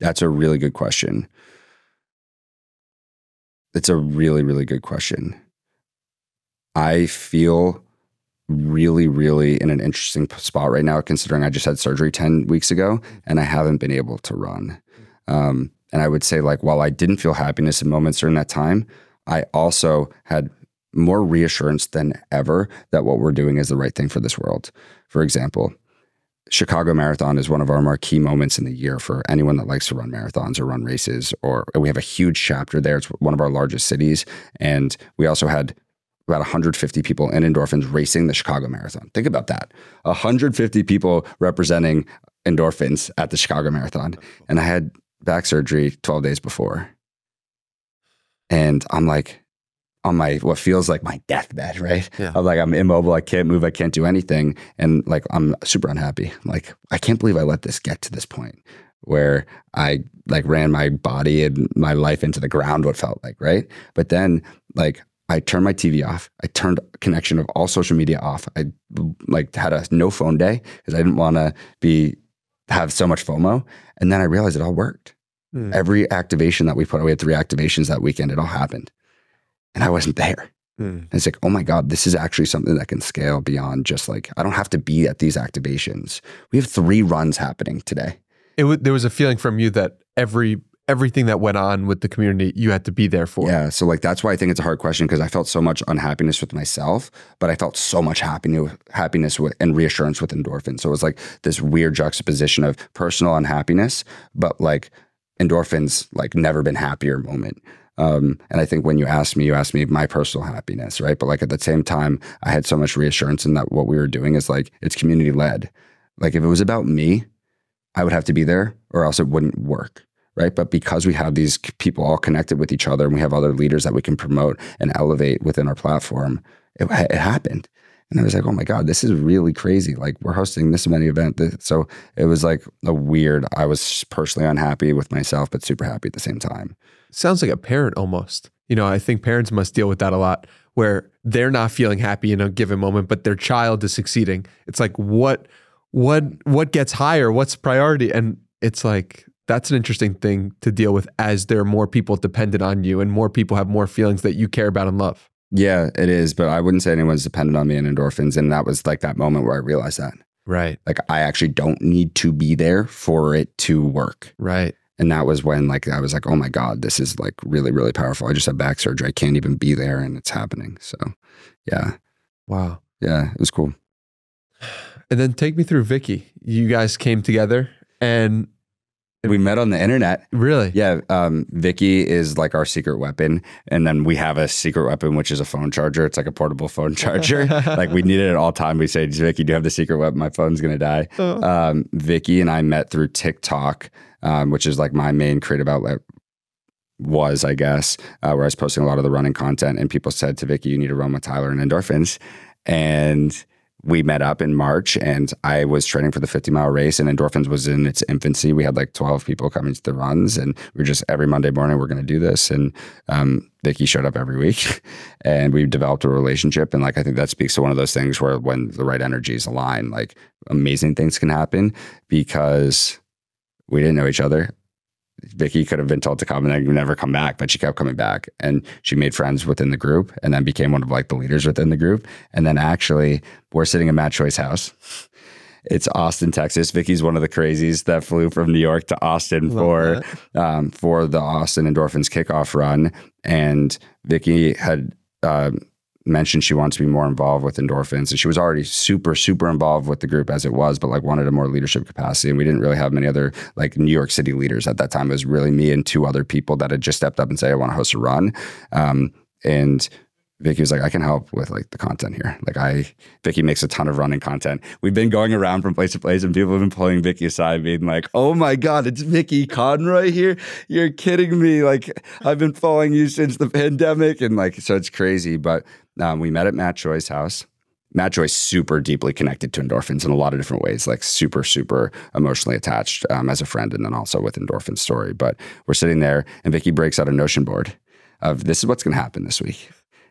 that's a really good question. It's a really really good question. I feel really, really in an interesting spot right now, considering I just had surgery 10 weeks ago and I haven't been able to run. Um, and I would say, like, while I didn't feel happiness in moments during that time, I also had more reassurance than ever that what we're doing is the right thing for this world. For example, Chicago Marathon is one of our marquee moments in the year for anyone that likes to run marathons or run races. Or we have a huge chapter there. It's one of our largest cities, and we also had about 150 people in endorphins racing the Chicago Marathon. Think about that 150 people representing endorphins at the Chicago Marathon. And I had back surgery 12 days before. And I'm like, on my what feels like my deathbed, right? Yeah. I'm like, I'm immobile, I can't move, I can't do anything. And like I'm super unhappy. Like, I can't believe I let this get to this point where I like ran my body and my life into the ground, what felt like, right? But then like I turned my TV off. I turned connection of all social media off. I like had a no phone day because I didn't want to be have so much FOMO. And then I realized it all worked. Hmm. Every activation that we put, we had three activations that weekend. It all happened, and I wasn't there. And it's like, oh my god, this is actually something that can scale beyond just like I don't have to be at these activations. We have three runs happening today. It w- there was a feeling from you that every everything that went on with the community, you had to be there for. Yeah. So like that's why I think it's a hard question because I felt so much unhappiness with myself, but I felt so much happiness happiness with, and reassurance with endorphins. So it was like this weird juxtaposition of personal unhappiness, but like endorphins like never been happier moment. Um, and I think when you asked me, you asked me my personal happiness, right? But like at the same time, I had so much reassurance in that what we were doing is like it's community led. Like if it was about me, I would have to be there or else it wouldn't work. Right. But because we have these people all connected with each other and we have other leaders that we can promote and elevate within our platform, it, it happened. And I was like, oh my God, this is really crazy. Like we're hosting this many events. So it was like a weird, I was personally unhappy with myself, but super happy at the same time. Sounds like a parent almost. You know, I think parents must deal with that a lot where they're not feeling happy in a given moment, but their child is succeeding. It's like what what what gets higher? What's priority? And it's like that's an interesting thing to deal with as there are more people dependent on you and more people have more feelings that you care about and love. Yeah, it is. But I wouldn't say anyone's dependent on me and endorphins. And that was like that moment where I realized that. Right. Like I actually don't need to be there for it to work. Right. And that was when like I was like, oh my God, this is like really, really powerful. I just had back surgery. I can't even be there and it's happening. So yeah. Wow. Yeah, it was cool. And then take me through Vicky. You guys came together and we met on the internet. Really? Yeah. Um, Vicky is like our secret weapon. And then we have a secret weapon, which is a phone charger. It's like a portable phone charger. like we need it at all time. We say, Vicky, do you have the secret weapon? My phone's going to die. Oh. Um, Vicky and I met through TikTok, um, which is like my main creative outlet was, I guess, uh, where I was posting a lot of the running content. And people said to Vicky, you need to run with Tyler and endorphins. And we met up in March and I was training for the 50 mile race and Endorphins was in its infancy. We had like 12 people coming to the runs and we were just every Monday morning, we're going to do this. And um, Vicky showed up every week and we developed a relationship. And like, I think that speaks to one of those things where when the right energies align, like amazing things can happen because we didn't know each other. Vicky could have been told to come and then never come back, but she kept coming back and she made friends within the group and then became one of like the leaders within the group. And then actually we're sitting in Matt Choi's house. It's Austin, Texas. Vicky's one of the crazies that flew from New York to Austin Love for um, for the Austin Endorphins kickoff run, and Vicky had uh, mentioned she wants to be more involved with endorphins and she was already super super involved with the group as it was but like wanted a more leadership capacity and we didn't really have many other like new york city leaders at that time it was really me and two other people that had just stepped up and say i want to host a run um, and Vicky was like, I can help with like the content here. Like I, Vicky makes a ton of running content. We've been going around from place to place and people have been pulling Vicky aside, being like, oh my God, it's Vicky Conroy here. You're kidding me. Like I've been following you since the pandemic. And like, so it's crazy. But um, we met at Matt Choi's house. Matt Choi's super deeply connected to endorphins in a lot of different ways, like super, super emotionally attached um, as a friend, and then also with endorphin story. But we're sitting there, and Vicky breaks out a Notion board of this is what's going to happen this week.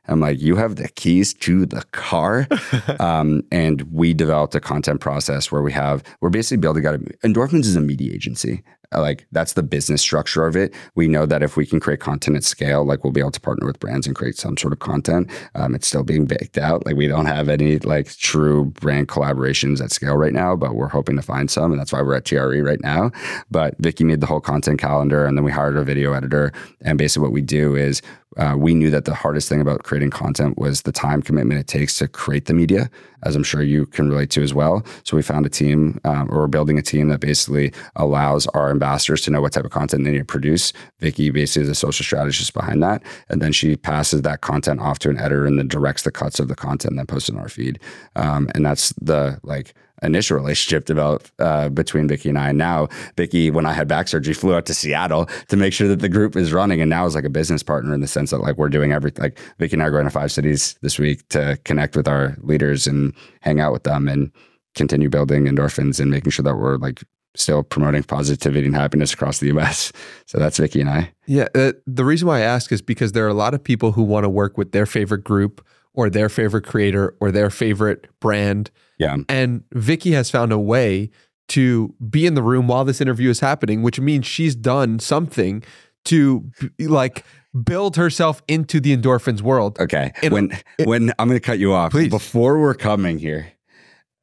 I'm like, you have the keys to the car. um, and we developed a content process where we have, we're basically building out, a, Endorphins is a media agency. Uh, like that's the business structure of it. We know that if we can create content at scale, like we'll be able to partner with brands and create some sort of content. Um, it's still being baked out. Like we don't have any like true brand collaborations at scale right now, but we're hoping to find some, and that's why we're at TRE right now. But Vicky made the whole content calendar, and then we hired a video editor. And basically, what we do is uh, we knew that the hardest thing about creating content was the time commitment it takes to create the media, as I'm sure you can relate to as well. So we found a team, um, or we're building a team that basically allows our ambassadors to know what type of content they need to produce. Vicky basically is a social strategist behind that, and then she passes that content off to an editor and then directs the cuts of the content and then posts it on our feed. Um, and that's the like initial relationship developed uh, between Vicky and I. And now Vicky, when I had back surgery, flew out to Seattle to make sure that the group is running, and now is like a business partner in the sense that like we're doing everything. Like Vicky and I are going to five cities this week to connect with our leaders and hang out with them and continue building endorphins and making sure that we're like still promoting positivity and happiness across the US. So that's Vicky and I. Yeah. Uh, the reason why I ask is because there are a lot of people who want to work with their favorite group or their favorite creator or their favorite brand. Yeah. And Vicky has found a way to be in the room while this interview is happening, which means she's done something to like build herself into the endorphins world. Okay. And when it, when I'm going to cut you off please. before we're coming here,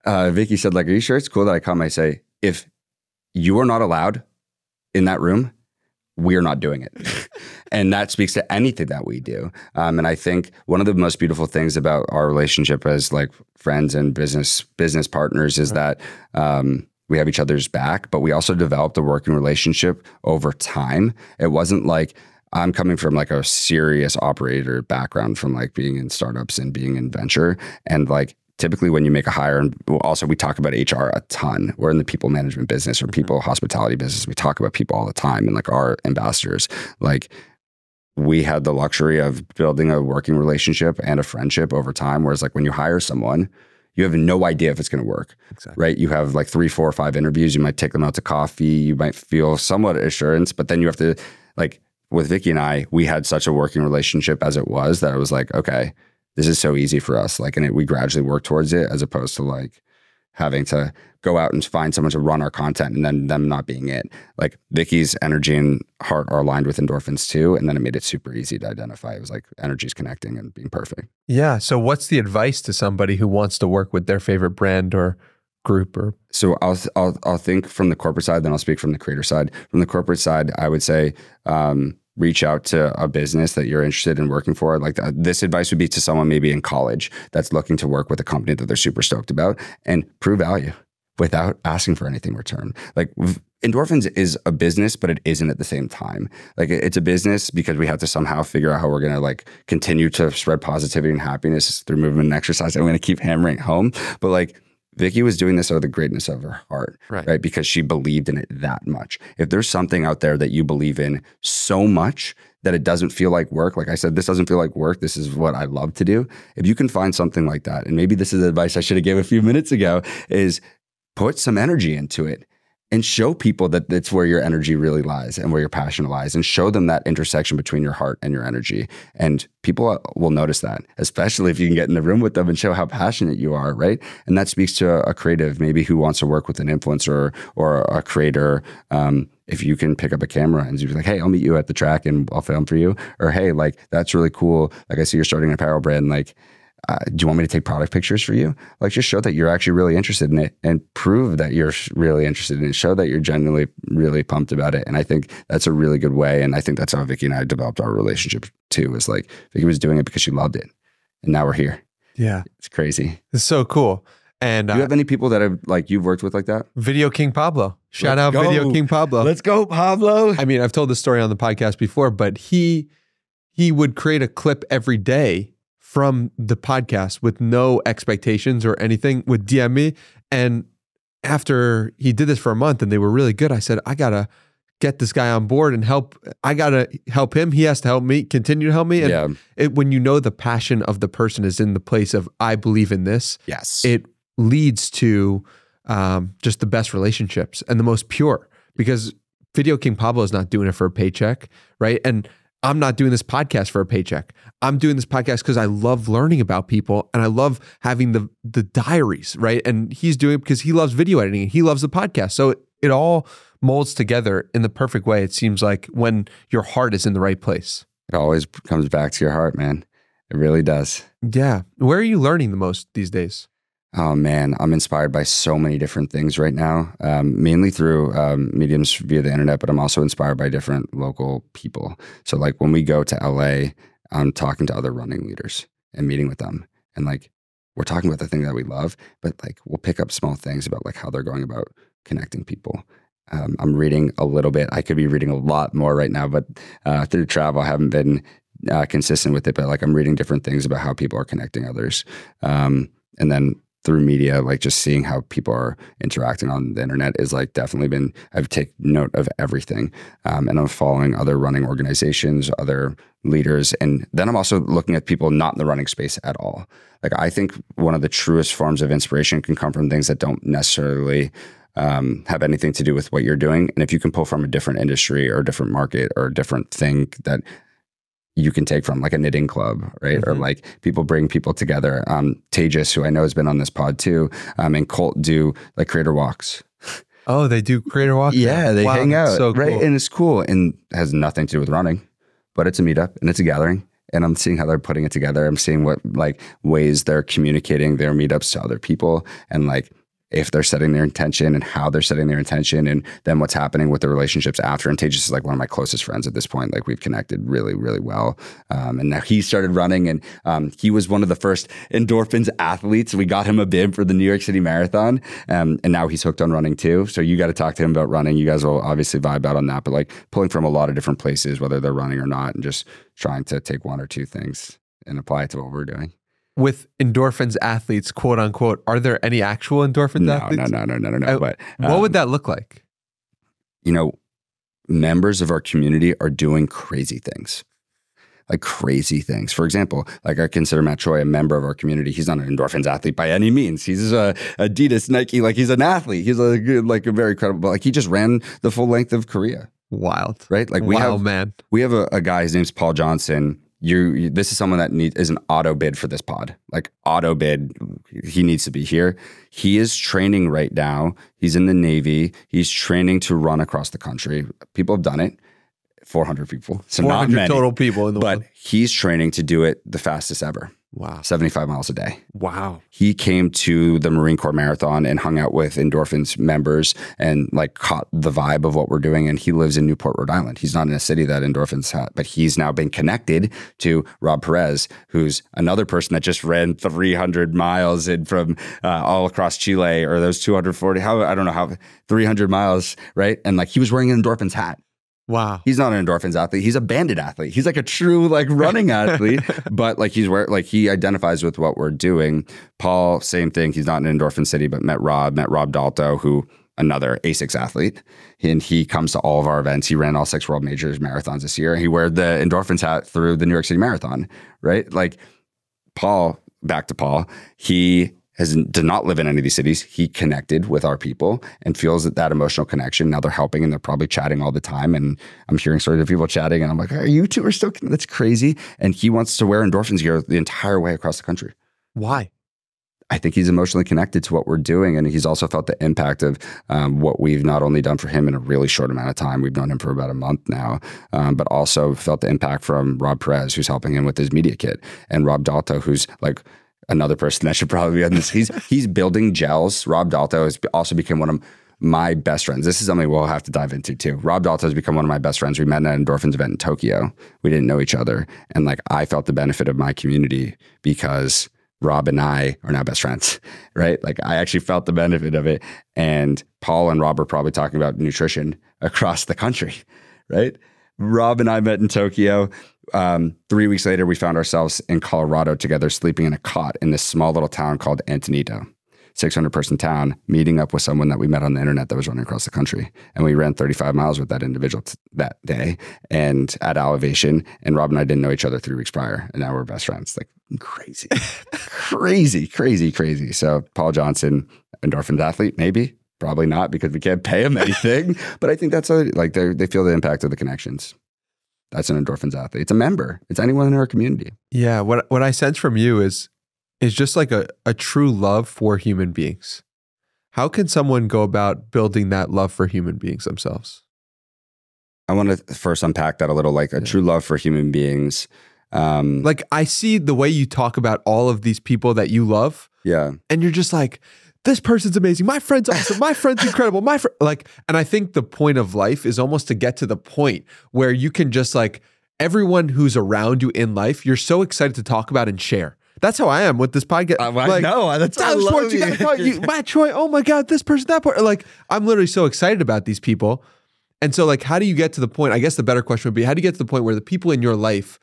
uh, Vicky said, like, are you sure it's cool that I come? I say, if you are not allowed in that room, we're not doing it. and that speaks to anything that we do. Um, and I think one of the most beautiful things about our relationship as like friends and business business partners is that um, we have each other's back, but we also developed a working relationship over time. It wasn't like I'm coming from like a serious operator background from like being in startups and being in venture and like typically when you make a hire and also we talk about hr a ton. We're in the people management business or people hospitality business. We talk about people all the time and like our ambassadors. Like we had the luxury of building a working relationship and a friendship over time whereas like when you hire someone you have no idea if it's going to work Exactly. right? You have like three four or five interviews. You might take them out to coffee. You might feel somewhat assurance but then you have to like with Vicky and I, we had such a working relationship as it was that I was like, okay, this is so easy for us. Like, and it, we gradually work towards it as opposed to like having to go out and find someone to run our content and then them not being it. Like Vicky's energy and heart are aligned with endorphins too. And then it made it super easy to identify. It was like energy's connecting and being perfect. Yeah. So, what's the advice to somebody who wants to work with their favorite brand or group or So I'll, I'll, I'll think from the corporate side, then I'll speak from the creator side. From the corporate side, I would say, um, reach out to a business that you're interested in working for. Like th- this advice would be to someone maybe in college that's looking to work with a company that they're super stoked about and prove value without asking for anything in return. Like endorphins is a business, but it isn't at the same time. Like it's a business because we have to somehow figure out how we're going to like continue to spread positivity and happiness through movement and exercise. I'm going to keep hammering home, but like Vicky was doing this out of the greatness of her heart, Right. right? Because she believed in it that much. If there's something out there that you believe in so much that it doesn't feel like work, like I said, this doesn't feel like work. This is what I love to do. If you can find something like that, and maybe this is advice I should have gave a few minutes ago, is put some energy into it and show people that that's where your energy really lies and where your passion lies and show them that intersection between your heart and your energy. And people will notice that especially if you can get in the room with them and show how passionate you are right? And that speaks to a creative maybe who wants to work with an influencer or a creator. Um, if you can pick up a camera and be like hey i'll meet you at the track and i'll film for you. Or hey like that's really cool. Like i see you're starting an apparel brand like uh, do you want me to take product pictures for you? Like, just show that you're actually really interested in it and prove that you're really interested in it. Show that you're genuinely really pumped about it. And I think that's a really good way. And I think that's how Vicky and I developed our relationship too. Is like Vicky was doing it because she loved it, and now we're here. yeah, It's crazy. it's so cool. And Do uh, you have any people that have like you've worked with like that? Video King Pablo, shout Let's out Video. King Pablo. Let's go, Pablo. I mean, I've told this story on the podcast before, but he he would create a clip every day from the podcast with no expectations or anything, would DM me. And after he did this for a month and they were really good, I said, I gotta get this guy on board and help. I gotta help him. He has to help me, continue to help me. And yeah. it, when you know the passion of the person is in the place of I believe in this, Yes. it leads to um, just the best relationships and the most pure because Video King Pablo is not doing it for a paycheck, right? And I'm not doing this podcast for a paycheck. I'm doing this podcast because I love learning about people and I love having the the diaries, right? And he's doing it because he loves video editing and he loves the podcast. So it, it all molds together in the perfect way. It seems like when your heart is in the right place. it always comes back to your heart, man. It really does. Yeah. Where are you learning the most these days? Oh man, I'm inspired by so many different things right now, um, mainly through um, mediums via the internet, but I'm also inspired by different local people. So, like when we go to LA, I'm talking to other running leaders and meeting with them. And like we're talking about the thing that we love, but like we'll pick up small things about like how they're going about connecting people. Um, I'm reading a little bit. I could be reading a lot more right now, but uh, through travel, I haven't been uh, consistent with it. But like I'm reading different things about how people are connecting others. Um, and then through media, like just seeing how people are interacting on the internet is like definitely been, I've taken note of everything. Um, and I'm following other running organizations, other leaders. And then I'm also looking at people not in the running space at all. Like I think one of the truest forms of inspiration can come from things that don't necessarily um, have anything to do with what you're doing. And if you can pull from a different industry or a different market or a different thing that you can take from like a knitting club, right? Or Mhm. like people bring people together. Um, Tejas, who I know has been on this pod too, um, and Colt do like creator walks. Oh, they do creator walk. now? Yeah, they Wow, hang out, So right? cool. And it's cool and has nothing to do with running, but it's a meetup and it's a gathering. And I'm seeing how they're putting it together. I'm seeing what like ways they're communicating their meetups to other people and like if they're setting their intention and how they're setting their intention and then what's happening with the relationships after. And Tejas is like one of my closest friends at this point. Like we've connected really, really well. Um, and now he started running and um, he was one of the first endorphins athletes. We got him a bib for the New York City Marathon. Um, and now he's hooked on running too. So you got to talk to him about running. You guys will obviously vibe out on that, but like pulling from a lot of different places, whether they're running or not, and just trying to take one or two things and apply it to what we're doing with endorphins athletes, quote unquote, are there any actual endorphins no, athletes? No, no, no, no, no, no. Uh, but um, what would um, that look like? You know, members of our community are doing crazy things. Like crazy things. For example, like I consider Matt Choi a member of our community. He's not an endorphins athlete by any means. He's a Adidas, Nike, like he's an athlete. He's a good, like a very credible. Like he just ran the full length of Korea. Wild, right? Like we wow, have, man. We have a, a guy. His name's Paul Johnson you, you, this is someone that need, is an auto bid for this pod. Like auto bid he needs to be here. He is training right now. He's in the navy. He's training to run across the country. People have done it. 400 people so 400 not many, total people in the but world. he's training to do it the fastest ever Wow. 75 miles a day. Wow. He came to the Marine Corps Marathon and hung out with Endorphins members and like caught the vibe of what we're doing. And he lives in Newport, Rhode Island. He's not in a city that Endorphins had, but he's now been connected to Rob Perez, who's another person that just ran 300 miles in from uh, all across Chile or those 240, how, I don't know how, 300 miles, right? And like he was wearing an Endorphins hat. Wow. He's not an endorphins athlete. He's a bandit athlete. He's like a true like running athlete, but like he's where like he identifies with what we're doing. Paul, same thing. He's not an endorphin city, but met Rob, met Rob Dalto, who another ASICS athlete. And he comes to all of our events. He ran all six world majors marathons this year. He wore the endorphins hat through the New York City Marathon, right? Like Paul, back to Paul, he has did not live in any of these cities. He connected with our people and feels that that emotional connection. Now they're helping and they're probably chatting all the time. And I'm hearing stories of people chatting, and I'm like, "Are you two are still? That's crazy." And he wants to wear endorphins gear the entire way across the country. Why? I think he's emotionally connected to what we're doing, and he's also felt the impact of um, what we've not only done for him in a really short amount of time. We've known him for about a month now, um, but also felt the impact from Rob Perez, who's helping him with his media kit, and Rob Dalto, who's like another person that should probably be on this. He's he's building gels. Rob Dalto has also become one of my best friends. This is something we'll have to dive into too. Rob Dalto has become one of my best friends. We met at an endorphins event in Tokyo. We didn't know each other, and like I felt the benefit of my community because Rob and I are now best friends, right? Like I actually felt the benefit of it. And Paul and Rob are probably talking about nutrition across the country, right? Rob and I met in Tokyo. Um, three weeks later, we found ourselves in Colorado together, sleeping in a cot in this small little town called Antonito, 600 person town, meeting up with someone that we met on the internet that was running across the country. And we ran 35 miles with that individual t- that day and at elevation. And Rob and I didn't know each other three weeks prior. And now we're best friends. Like crazy, crazy, crazy, crazy. So, Paul Johnson, endorphins athlete, maybe. Probably not because we can't pay him anything. but I think that's a, like they they feel the impact of the connections. That's an endorphins athlete. It's a member. It's anyone in our community. Yeah. What what I sense from you is is just like a, a true love for human beings. How can someone go about building that love for human beings themselves? I want to first unpack that a little, like a yeah. true love for human beings. Um, like I see the way you talk about all of these people that you love. Yeah. And you're just like, this person's amazing. My friend's awesome. My friend's incredible. My fr-. like, and I think the point of life is almost to get to the point where you can just like everyone who's around you in life, you're so excited to talk about and share. That's how I am with this podcast. Uh, like, know. That's I love sports, you. you, Matt Choi. Oh my God, this person, that part. Like, I'm literally so excited about these people. And so, like, how do you get to the point? I guess the better question would be, how do you get to the point where the people in your life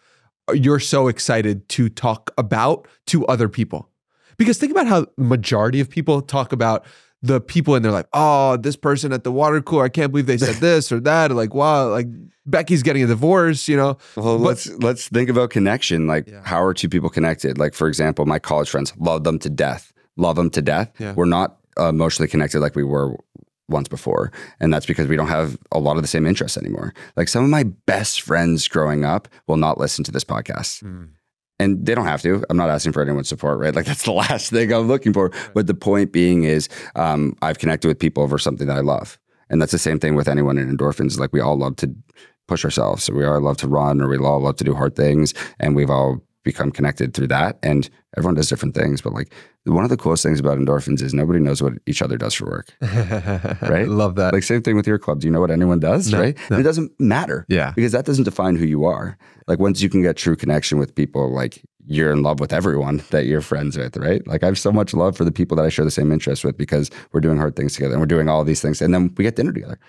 you're so excited to talk about to other people? Because think about how majority of people talk about the people in their life. Oh, this person at the water cooler, I can't believe they said this or that. Or like, wow, like Becky's getting a divorce, you know. Well, but, let's let's think about connection. Like, yeah. how are two people connected? Like, for example, my college friends love them to death, love them to death. Yeah. We're not emotionally connected like we were once before. And that's because we don't have a lot of the same interests anymore. Like some of my best friends growing up will not listen to this podcast. Mm and they don't have to. I'm not asking for anyone's support, right? Like that's the last thing I'm looking for. But the point being is, um, I've connected with people over something that I love, and that's the same thing with anyone in endorphins. Like we all love to push ourselves, so we all love to run, or we all love to do hard things, and we've all become connected through that. And everyone does different things. But like one of the coolest things about endorphins is nobody knows what each other does for work. right? Love that. Like same thing with your club. Do you know what anyone does? No, right? no. It doesn't matter. Yeah. Because that doesn't define who you are. Like once you can get true connection with people, like you're in love with everyone that you're friends with, right? Like I have so much love for the people that I share the same interests with because we're doing hard things together and we're doing all these things. And then we get dinner together.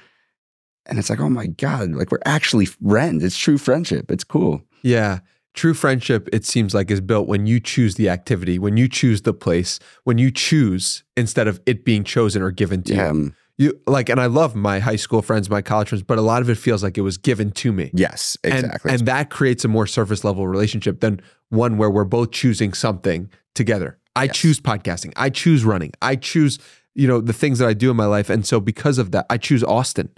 And it's like, oh my God, like we're actually friends. It's true friendship. It's cool. Yeah. True friendship, it seems like, is built when you choose the activity, when you choose the place, when you choose instead of it being chosen or given to Yeah. you. You like, and I love my high school friends, my college friends, but a lot of it feels like it was given to me. yes, And- exactly. And, that creates a more surface level relationship than one where we're both choosing something together. I Yes. choose podcasting. I choose running. I choose, you know, the things that I do in my life. And so because of that, I choose Austin.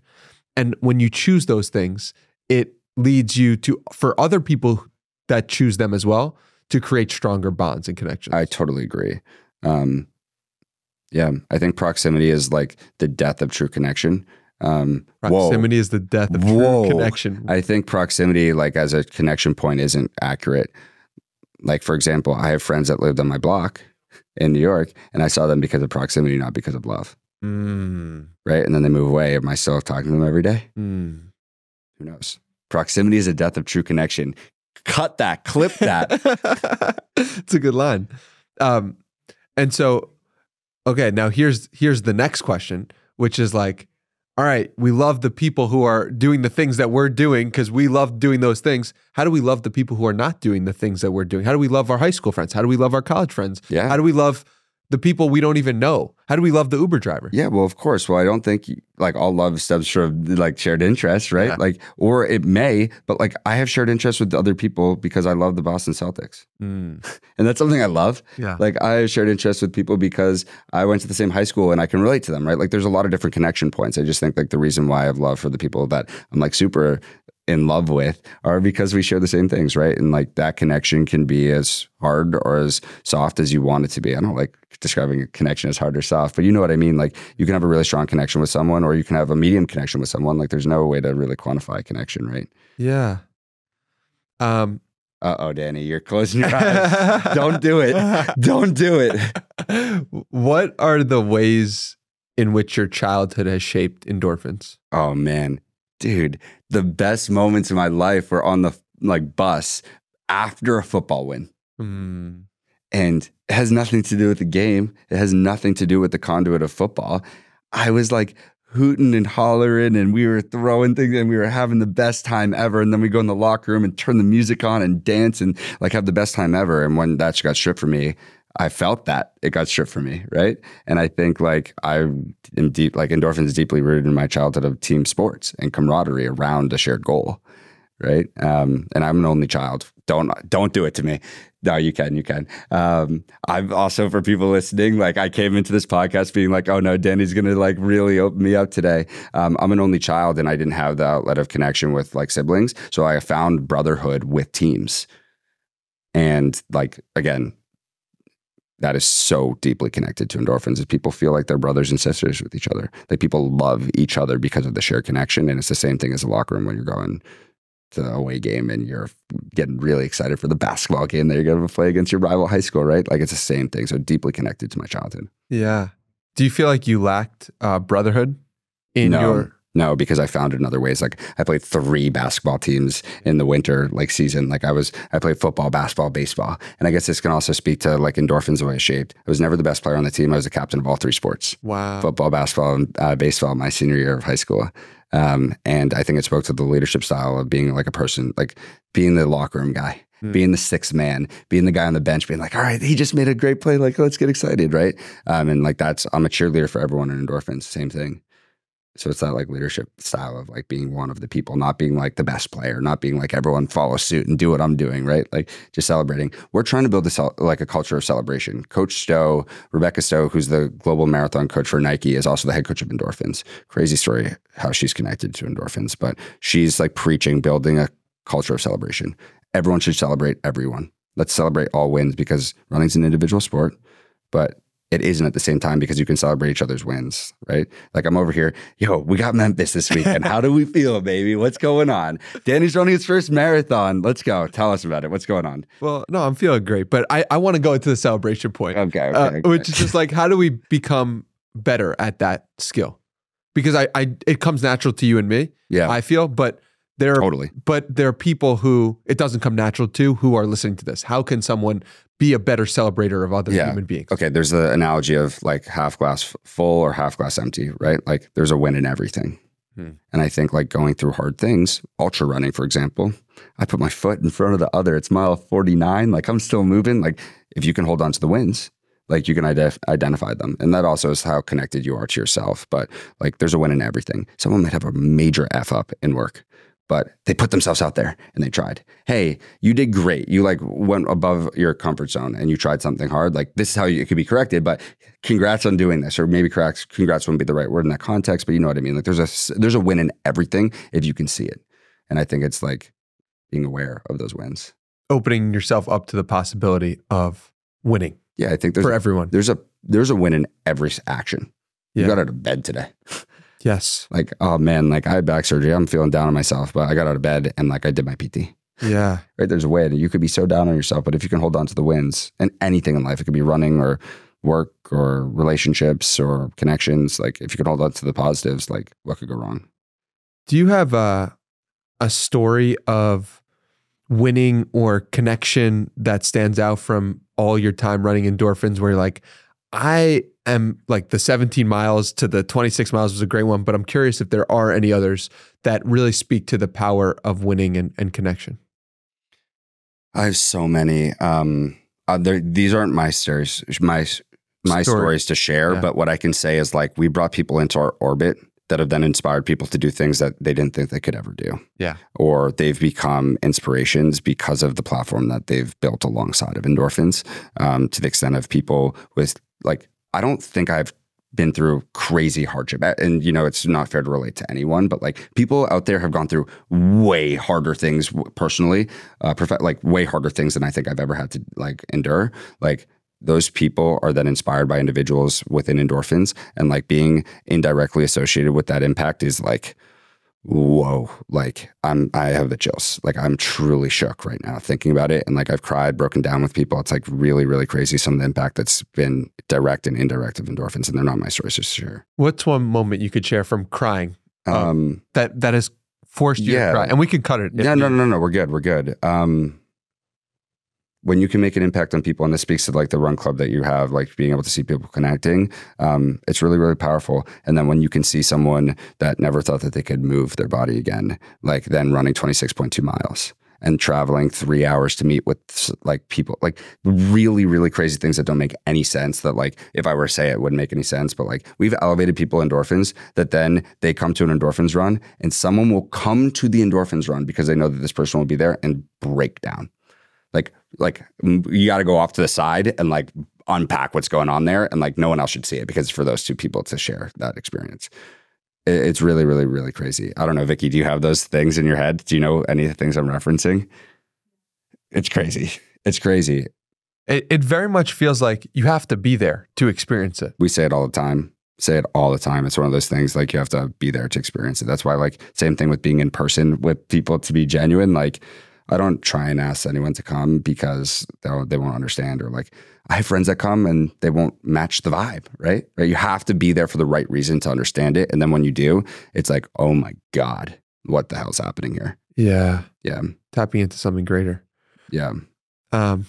And when you choose those things, it leads you to for other people that choose them as well to create stronger bonds and connections. I totally agree. Um, yeah, I think proximity is like the death of true connection. Um, whoa. Proximity is the death of Whoa. true connection. I think proximity, like as a connection point, isn't accurate. Like, for example, I have friends that lived on my block in New York, and I saw them because of proximity, not because of love. Mm, Right. And then they move away. Am I still talking to them every day? mm. Who knows? Proximity is a death of true connection. Cut that, clip that. it's a good line. Um, and so, okay, now here's here's the next question, which is like, all right, we love the people who are doing the things that we're doing because we love doing those things. How do we love the people who are not doing the things that we're doing? How do we love our high school friends? How do we love our college friends? Yeah. How do we love the people we don't even know? How do we love the Uber driver? Yeah, well, of course. Well, I don't think like all love stems from like shared interests, right? Yeah. Like, or it may, but like I have shared interests with other people because I love the Boston Celtics, Mm, and that's something I love. yeah. Like I have shared interests with people because I went to the same high school and I can relate to them, right? Like there's a lot of different connection points. I just think like the reason why I have love for the people that I'm like super in love with are because we share the same things, right? And like that connection can be as hard or as soft as you want it to be. I don't like describing a connection as hard or soft, but you know what I mean? Like you can have a really strong connection with someone or you can have a medium connection with someone. Like there's no way to really quantify a connection, right? yeah. Um, Uh oh, Danny, you're closing your eyes. Don't do it. Don't do it. what are the ways in which your childhood has shaped endorphins? Oh man, dude, the best moments of my life were on the like bus after a football win. Mm, And it has nothing to do with the game. It has nothing to do with the conduit of football. I was like hooting and hollering and we were throwing things and we were having the best time ever. And then we go in the locker room and turn the music on and dance and like have the best time ever. And when that got stripped from me, I felt that it got stripped from me, right? And I think like I am deep, like endorphins deeply rooted in my childhood of team sports and camaraderie around a shared goal, right? Um, and I'm an only child. Don't don't do it to me. No, you can, you can. Um, I'm also for people listening. Like I came into this podcast being like, oh no, Danny's gonna like really open me up today. Um, I'm an only child, and I didn't have the outlet of connection with like siblings, so I found brotherhood with teams, and like again, that is so deeply connected to endorphins. Is people feel like they're brothers and sisters with each other. Like people love each other because of the shared connection, and it's the same thing as a locker room when you're going to the away game and you're getting really excited for the basketball game that you're going to play against your rival high school, right? Like it's the same thing. So deeply connected to my childhood. yeah. Do you feel like you lacked uh, brotherhood in no, your? No, because I found it in other ways. Like I played three basketball teams in the winter like season. Like I was, I played football, basketball, baseball, and I guess this can also speak to like endorphins the way it's shaped. I was never the best player on the team. I was the captain of all three sports: Wow. football, basketball, and uh, baseball. My senior year of high school. Um, and I think it spoke to the leadership style of being like a person, like being the locker room guy, Hmm. being the sixth man, being the guy on the bench, being like, all right, he just made a great play. Like, let's get excited. Right. Um, and like, that's, I'm a cheerleader for everyone in endorphins. Same thing. So it's that like leadership style of like being one of the people, not being like the best player, not being like everyone follow suit and do what I'm doing, right? Like just celebrating. We're trying to build cel- like a culture of celebration. Coach Stowe, Rebecca Stowe, who's the global marathon coach for Nike, is also the head coach of Endorphins. Crazy story how she's connected to Endorphins, but she's like preaching building a culture of celebration. Everyone should celebrate everyone. Let's celebrate all wins because running's an individual sport, but it isn't at the same time because you can celebrate each other's wins, right? Like I'm over here, yo, we got Memphis this weekend. How do we feel, baby? What's going on? Danny's running his first marathon. Let's go. Tell us about it. What's going on? Well, no, I'm feeling great, but I, I want to go into the celebration point, Okay, okay, uh, okay. which is just like, how do we become better at that skill? Because I, I it comes natural to you and me, yeah, I feel, but there are totally. but there are people who it doesn't come natural to who are listening to this. How can someone be a better celebrator of other Yeah. human beings? Okay, there's the analogy of like half glass full or half glass empty, right? Like there's a win in everything. Hmm. And I think like going through hard things, ultra running, for example, I put my foot in front of the other. It's mile 49. Like I'm still moving. Like if you can hold on to the wins, like you can ide- identify them. And that also is how connected you are to yourself. But like there's a win in everything. Someone might have a major F up in work, but they put themselves out there and they tried. Hey, you did great. You like went above your comfort zone and you tried something hard. Like this is how you, it could be corrected, but congrats on doing this. Or maybe correct, congrats wouldn't be the right word in that context, but you know what I mean? Like there's a there's a win in everything if you can see it. And I think it's like being aware of those wins. Opening yourself up to the possibility of winning Yeah, I think there's for everyone. there's a there's a win in every action. You got out of bed today. Yes. Like, oh man, like I had back surgery. I'm feeling down on myself, but I got out of bed and like I did my PT. Yeah. Right? There's a win. You could be so down on yourself, but if you can hold on to the wins and anything in life, it could be running or work or relationships or connections. Like if you can hold on to the positives, like what could go wrong? Do you have a a story of winning or connection that stands out from all your time running endorphins where you're like, I am like the 17 miles to the 26 miles was a great one, but I'm curious if there are any others that really speak to the power of winning and, and connection. I have so many. Um, uh, these aren't my stories, my my Story. stories to share. Yeah. But what I can say is like we brought people into our orbit that have then inspired people to do things that they didn't think they could ever do. Yeah. Or they've become inspirations because of the platform that they've built alongside of endorphins. Um, to the extent of people with like, I don't think I've been through crazy hardship. And, you know, it's not fair to relate to anyone, but like people out there have gone through way harder things personally, uh, prof- like way harder things than I think I've ever had to like endure. Like, those people are then inspired by individuals within endorphins and like being indirectly associated with that impact is like whoa like i'm i have the chills like i'm truly shook right now thinking about it and like i've cried broken down with people it's like really really crazy some of the impact that's been direct and indirect of endorphins and they're not my stories to share What's one moment you could share from crying Oh. um that that has forced you Yeah. to cry? And we can cut it. yeah no you- no no we're good we're good um when you can make an impact on people and this speaks to like the run club that you have like being able to see people connecting um, it's really really powerful. And then when you can see someone that never thought that they could move their body again like then running 26.2 miles and traveling three hours to meet with like people like really really crazy things that don't make any sense that like if i were to say it wouldn't make any sense but like we've elevated people endorphins that then they come to an endorphins run and someone will come to the endorphins run because they know that this person will be there and break down like like you got to go off to the side and like unpack what's going on there and like no one else should see it because it's for those two people to share that experience. It's really really really crazy. I don't know vicky do you have those things in your head? Do you know any of the things i'm referencing? It's crazy. It's crazy. It, it very much feels like you have to be there to experience it. we say it all the time. Say it all the time. It's one of those things like you have to be there to experience it. That's why like same thing with being in person with people to be genuine. Like i don't try and ask anyone to come because they won't understand or like i have friends that come and they won't match the vibe right right you have to be there for the right reason to understand it and then when you do it's like oh my god what the hell's happening here Yeah. yeah Tapping into something greater. yeah Um,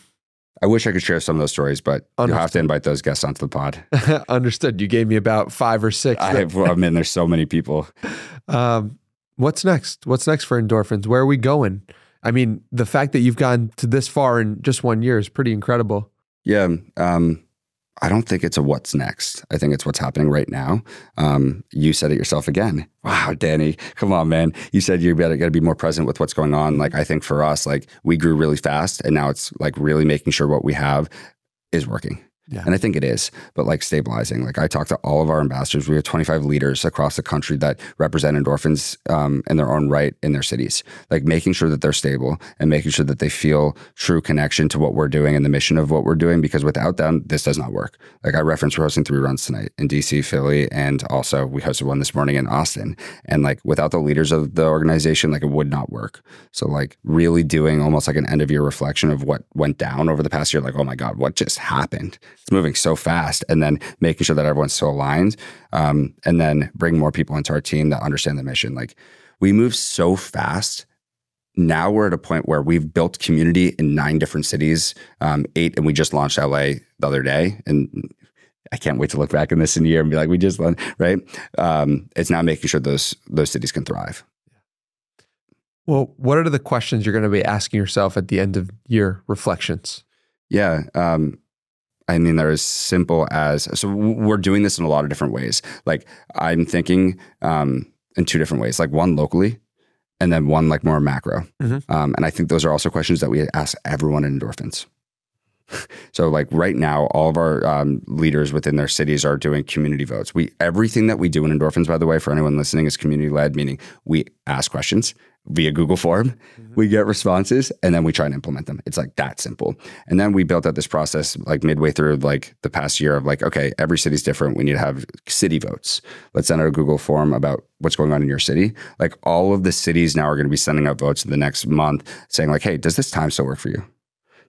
i wish i could share some of those stories but you'll have to invite those guests onto the pod understood. You gave me about five or six. i have i mean there's so many people Um, what's next? What's next for endorphins? Where are we going? I mean, the fact that you've gone to this far in just one year is pretty incredible. Yeah. Um, I don't think it's a what's next. I think it's what's happening right now. Um, you said it yourself again. Wow, Danny, come on, man. You said you better got to be more present with what's going on. Like, I think for us, like, we grew really fast and now it's like really making sure what we have is working. Yeah. And I think it is, but like stabilizing. Like I talked to all of our ambassadors. We have 25 leaders across the country that represent endorphins um, in their own right in their cities. Like making sure that they're stable and making sure that they feel true connection to what we're doing and the mission of what we're doing. Because without them, this does not work. Like I referenced, we're hosting three runs tonight in DC, Philly, and also we hosted one this morning in Austin. And like without the leaders of the organization, like it would not work. So like really doing almost like an end of year reflection of what went down over the past year. Like, oh my God, what just happened? It's moving so fast. And then making sure that everyone's so aligned. Um, and then bring more people into our team that understand the mission. Like we move so fast now we're at a point where we've built community in nine different cities, um, eight, and we just launched LA the other day. And I can't wait to look back in this in a year and be like, we just launched, right? Um, it's now making sure those those cities can thrive. Well, what are the questions you're going to be asking yourself at the end of year reflections? Yeah. Um, I mean, they're as simple as so we're doing this in a lot of different ways. Like I'm thinking um, in two different ways. Like one locally, and then one like more macro. Mhm. Um, and I think those are also questions that we ask everyone in endorphins. so like right now, all of our um, leaders within their cities are doing community votes. We everything that we do in endorphins, by the way, for anyone listening, is community led, meaning we ask questions via Google form, we get responses, and then we try and implement them. It's like that simple. And then we built out this process like midway through like the past year of like, okay, every city's different. We need to have city votes. Let's send out a Google form about what's going on in your city. Like all of the cities now are going to be sending out votes in the next month saying like, hey, does this time still work for you?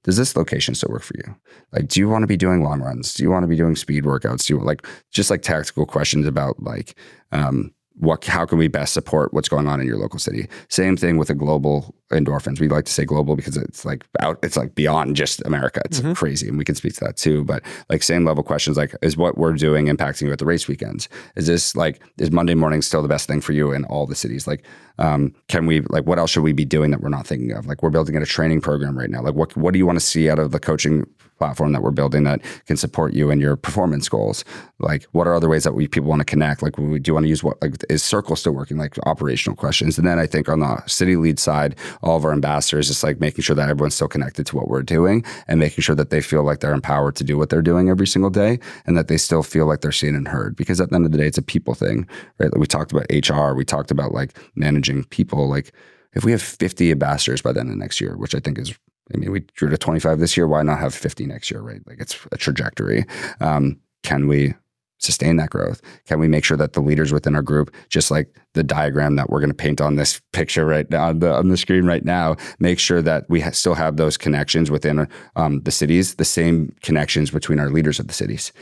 Does this location still work for you? Like, do you want to be doing long runs? Do you want to be doing speed workouts? Do you like just like tactical questions about like um, what how can we best support what's going on in your local city? Same thing with the global endorphins. We like to say global because it's like out it's like beyond just America. It's Mhm. crazy. And we can speak to that too. But like same level questions like is what we're doing impacting you at the race weekends? Is this like is Monday morning still the best thing for you in all the cities? Like um, can we like what else should we be doing that we're not thinking of? Like we're building out a training program right now. Like what what do you want to see out of the coaching platform that we're building that can support you in your performance goals? Like what are other ways that we people want to connect? Like do you want to use what like is Circle still working? Like operational questions. And then I think on the city lead side, all of our ambassadors just like making sure that everyone's still connected to what we're doing and making sure that they feel like they're empowered to do what they're doing every single day and that they still feel like they're seen and heard. Because at the end of the day, it's a people thing, right? Like we talked about HR, we talked about like managing people. Like if we have 50 ambassadors by the end of next year, which I think is I mean, we drew to 25 this year. Why not have 50 next year, right? Like it's a trajectory. Um, can we sustain that growth? Can we make sure that the leaders within our group, just like the diagram that we're going to paint on this picture right now on the, on the screen right now, make sure that we ha- still have those connections within um, the cities, the same connections between our leaders of the cities?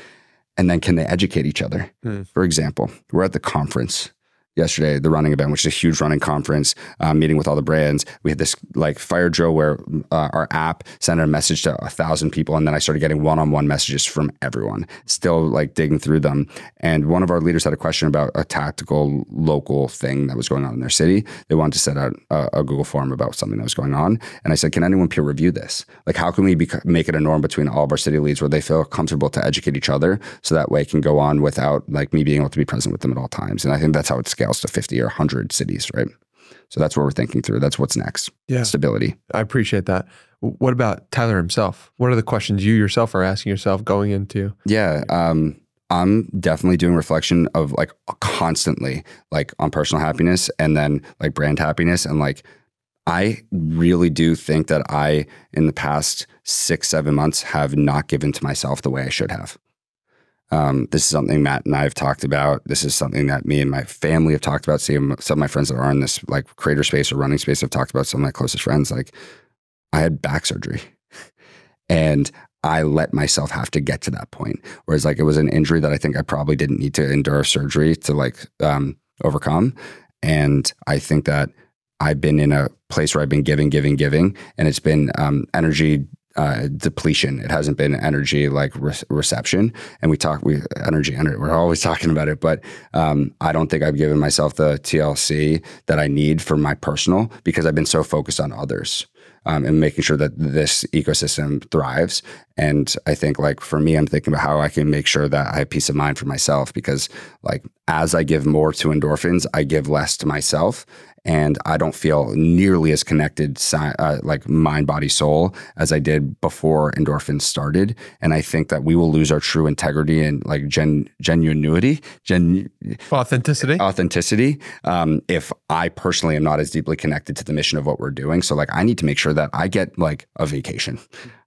And then can they educate each other? Hmm. For example, we're at the conference yesterday, the running event, which is a huge running conference, um, meeting with all the brands. We had this like fire drill where uh, our app sent a message to a thousand people, and then I started getting one-on-one messages from everyone. Still like digging through them, and one of our leaders had a question about a tactical local thing that was going on in their city. They wanted to set out a, a Google form about something that was going on, and I said, "Can anyone peer review this? Like, how can we make it a norm between all of our city leads where they feel comfortable to educate each other, so that way it can go on without like me being able to be present with them at all times?" And I think that's how it scales to 50 or 100 cities, right? So that's what we're thinking through. That's what's next. Yeah. Stability. I appreciate that. What about Tyler himself? What are the questions you yourself are asking yourself going into? Yeah. Um, I'm definitely doing reflection of like constantly, like on personal happiness and then like brand happiness. And like, I really do think that I, in the past six, seven months, have not given to myself the way I should have. Um, this is something Matt and I have talked about. This is something that me and my family have talked about. Some some of my friends that are in this like creator space or running space have talked about. Some of my closest friends, like I had back surgery, and I let myself have to get to that point. Whereas like it was an injury that I think I probably didn't need to endure surgery to like um, overcome. And I think that I've been in a place where I've been giving, giving, giving, and it's been um, energy uh, depletion. It hasn't been energy like re- reception. And we talk, we energy, energy. We're always talking about it, but um, I don't think I've given myself the TLC that I need for my personal because I've been so focused on others. Um, and making sure that this ecosystem thrives. And I think, like for me, I'm thinking about how I can make sure that I have peace of mind for myself because, like, as I give more to endorphins, I give less to myself. And I don't feel nearly as connected, uh, like mind, body, soul, as I did before endorphins started. And I think that we will lose our true integrity and like gen genuinity, gen Authenticity. authenticity um, if I personally am not as deeply connected to the mission of what we're doing. So like I need to make sure that I get like a vacation.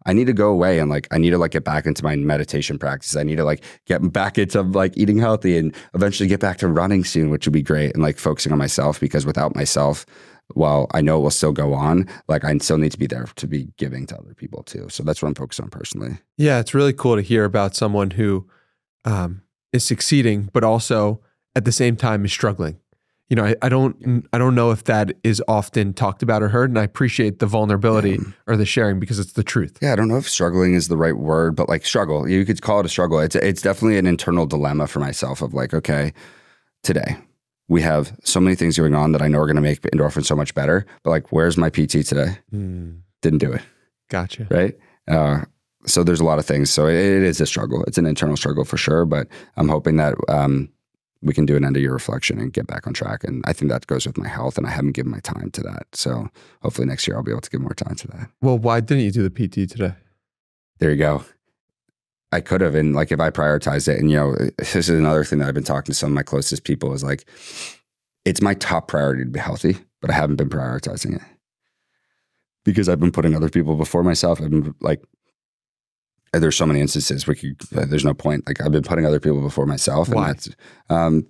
I need to go away and like I need to like get back into my meditation practice. I need to like get back into like eating healthy and eventually get back to running soon, which would be great. And like focusing on myself because without myself, while I know it will still go on, like I still need to be there to be giving to other people too. So that's what I'm focused on personally. Yeah, it's really cool to hear about someone who um, is succeeding, but also at the same time is struggling. You know, I, I don't, I don't know if that is often talked about or heard, and I appreciate the vulnerability or the sharing because it's the truth. Yeah, I don't know if struggling is the right word, but like struggle, you could call it a struggle. It's it's definitely an internal dilemma for myself of like, okay, today we have so many things going on that I know are going to make endorphins so much better, but like, where's my PT today? Mm, Didn't do it, gotcha. right? Uh, so there's a lot of things. So it, it is a struggle. It's an internal struggle for sure, but I'm hoping that um, we can do an end of year reflection and get back on track. And I think that goes with my health, and I haven't given my time to that. So hopefully next year I'll be able to give more time to that. Well, why didn't you do the PT today? there you go. I could have, and like if I prioritized it, and you know, this is another thing that I've been talking to some of my closest people is like, it's my top priority to be healthy, but I haven't been prioritizing it because I've been putting other people before myself. I've been like, there's so many instances where you, there's no point. Like I've been putting other people before myself, and Why? that's um,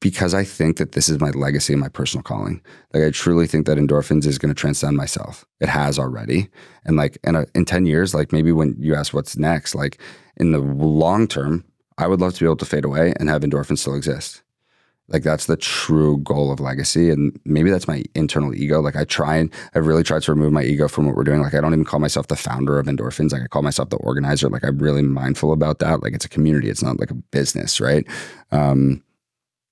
because I think that this is my legacy and my personal calling. Like I truly think that endorphins is going to transcend myself. It has already, and like in a, in ten years, like maybe when you ask what's next, like in the long term, I would love to be able to fade away and have endorphins still exist. Like that's the true goal of legacy, and maybe that's my internal ego. Like I try and I really tried to remove my ego from what we're doing. Like I don't even call myself the founder of endorphins. Like I call myself the organizer. Like I'm really mindful about that. Like it's a community. It's not like a business, right? Um,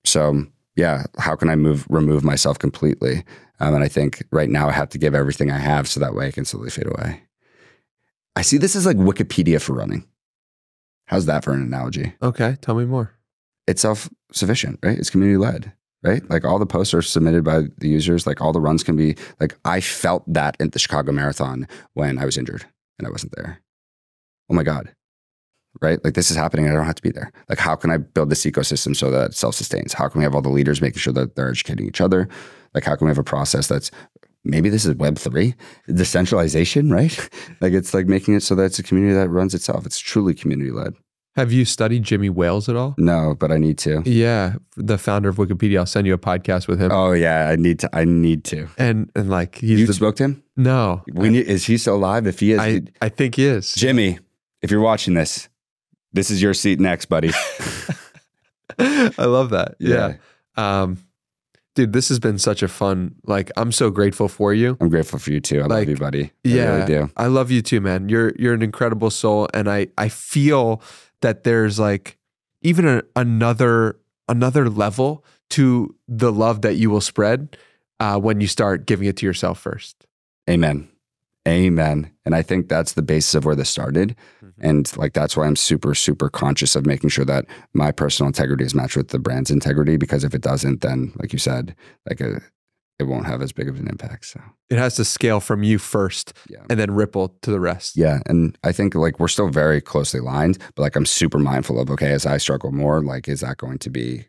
so yeah, how can I move remove myself completely? Um, and I think right now I have to give everything I have so that way I can slowly fade away. I see this as like Wikipedia for running. How's that for an analogy? Okay, tell me more. It's self sufficient, right? It's community led, right? Like all the posts are submitted by the users. Like all the runs can be like I felt that at the Chicago Marathon when I was injured and I wasn't there. Oh my God. Right? Like this is happening. I don't have to be there. Like, how can I build this ecosystem so that it self sustains? How can we have all the leaders making sure that they're educating each other? Like, how can we have a process that's maybe this is Web3, decentralization, right? like, it's like making it so that it's a community that runs itself. It's truly community led. Have you studied Jimmy Wales at all? No, but I need to. Yeah, the founder of Wikipedia. I'll send you a podcast with him. Oh yeah, I need to. I need to. And and like he's You the spoke to him? no. We need. Is he still alive? If he is, I I think he is. Jimmy, if you're watching this, this is your seat next, buddy. I love that. Yeah. Um, dude, this has been such a fun. Like, I'm so grateful for you. I'm grateful for you too. I Like, love you, buddy. I yeah, really do. I love you too, man. You're you're an incredible soul, and I I feel that there's like even a, another another level to the love that you will spread uh, when you start giving it to yourself first. Amen. Amen. And I think that's the basis of where this started. Mm-hmm. And like that's why I'm super, super conscious of making sure that my personal integrity is matched with the brand's integrity. Because if it doesn't, then like you said, like a, it won't have as big of an impact. So It has to scale from you first, yeah. and then ripple to the rest. Yeah. And I think like we're still very closely aligned, but like I'm super mindful of okay, as I struggle more, like is that going to be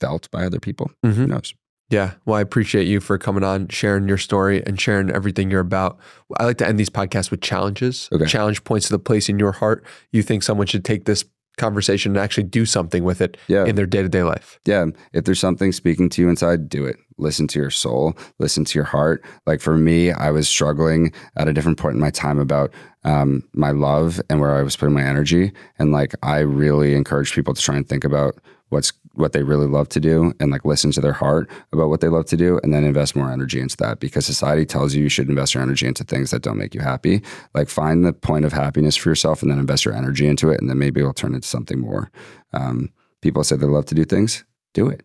felt by other people? Mhm. Who knows? Yeah. Well, I appreciate you for coming on, sharing your story, and sharing everything you're about. I like to end these podcasts with challenges. Okay. Challenge points to the place in your heart you think someone should take this conversation and actually do something with it Yeah. in their day to day life. Yeah. If there's something speaking to you inside, do it. Listen to your soul, listen to your heart. Like for me, I was struggling at a different point in my time about um, my love and where I was putting my energy. And like I really encourage people to try and think about what's what they really love to do and like listen to their heart about what they love to do and then invest more energy into that because society tells you you should invest your energy into things that don't make you happy like find the point of happiness for yourself and then invest your energy into it and then maybe it'll turn into something more um, people say they love to do things do it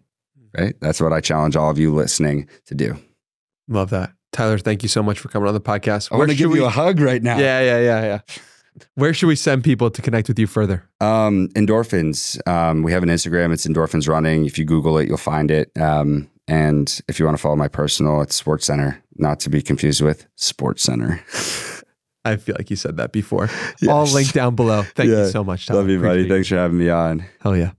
right that's what i challenge all of you listening to do Love that. Tyler, thank you so much for coming on the podcast. i want to give we- you a hug right now Yeah, yeah, yeah, yeah. Where should we send people to connect with you further? Um, endorphins. Um, we have an Instagram. It's endorphins running. If you Google it, you'll find it. Um, And if you want to follow my personal, it's Sports Center, not to be confused with Sports Center. I feel like you said that before. All linked down below. Thank Yeah. you so much, Tom. Love you, buddy. Appreciate it. Thanks for having me on. Hell yeah.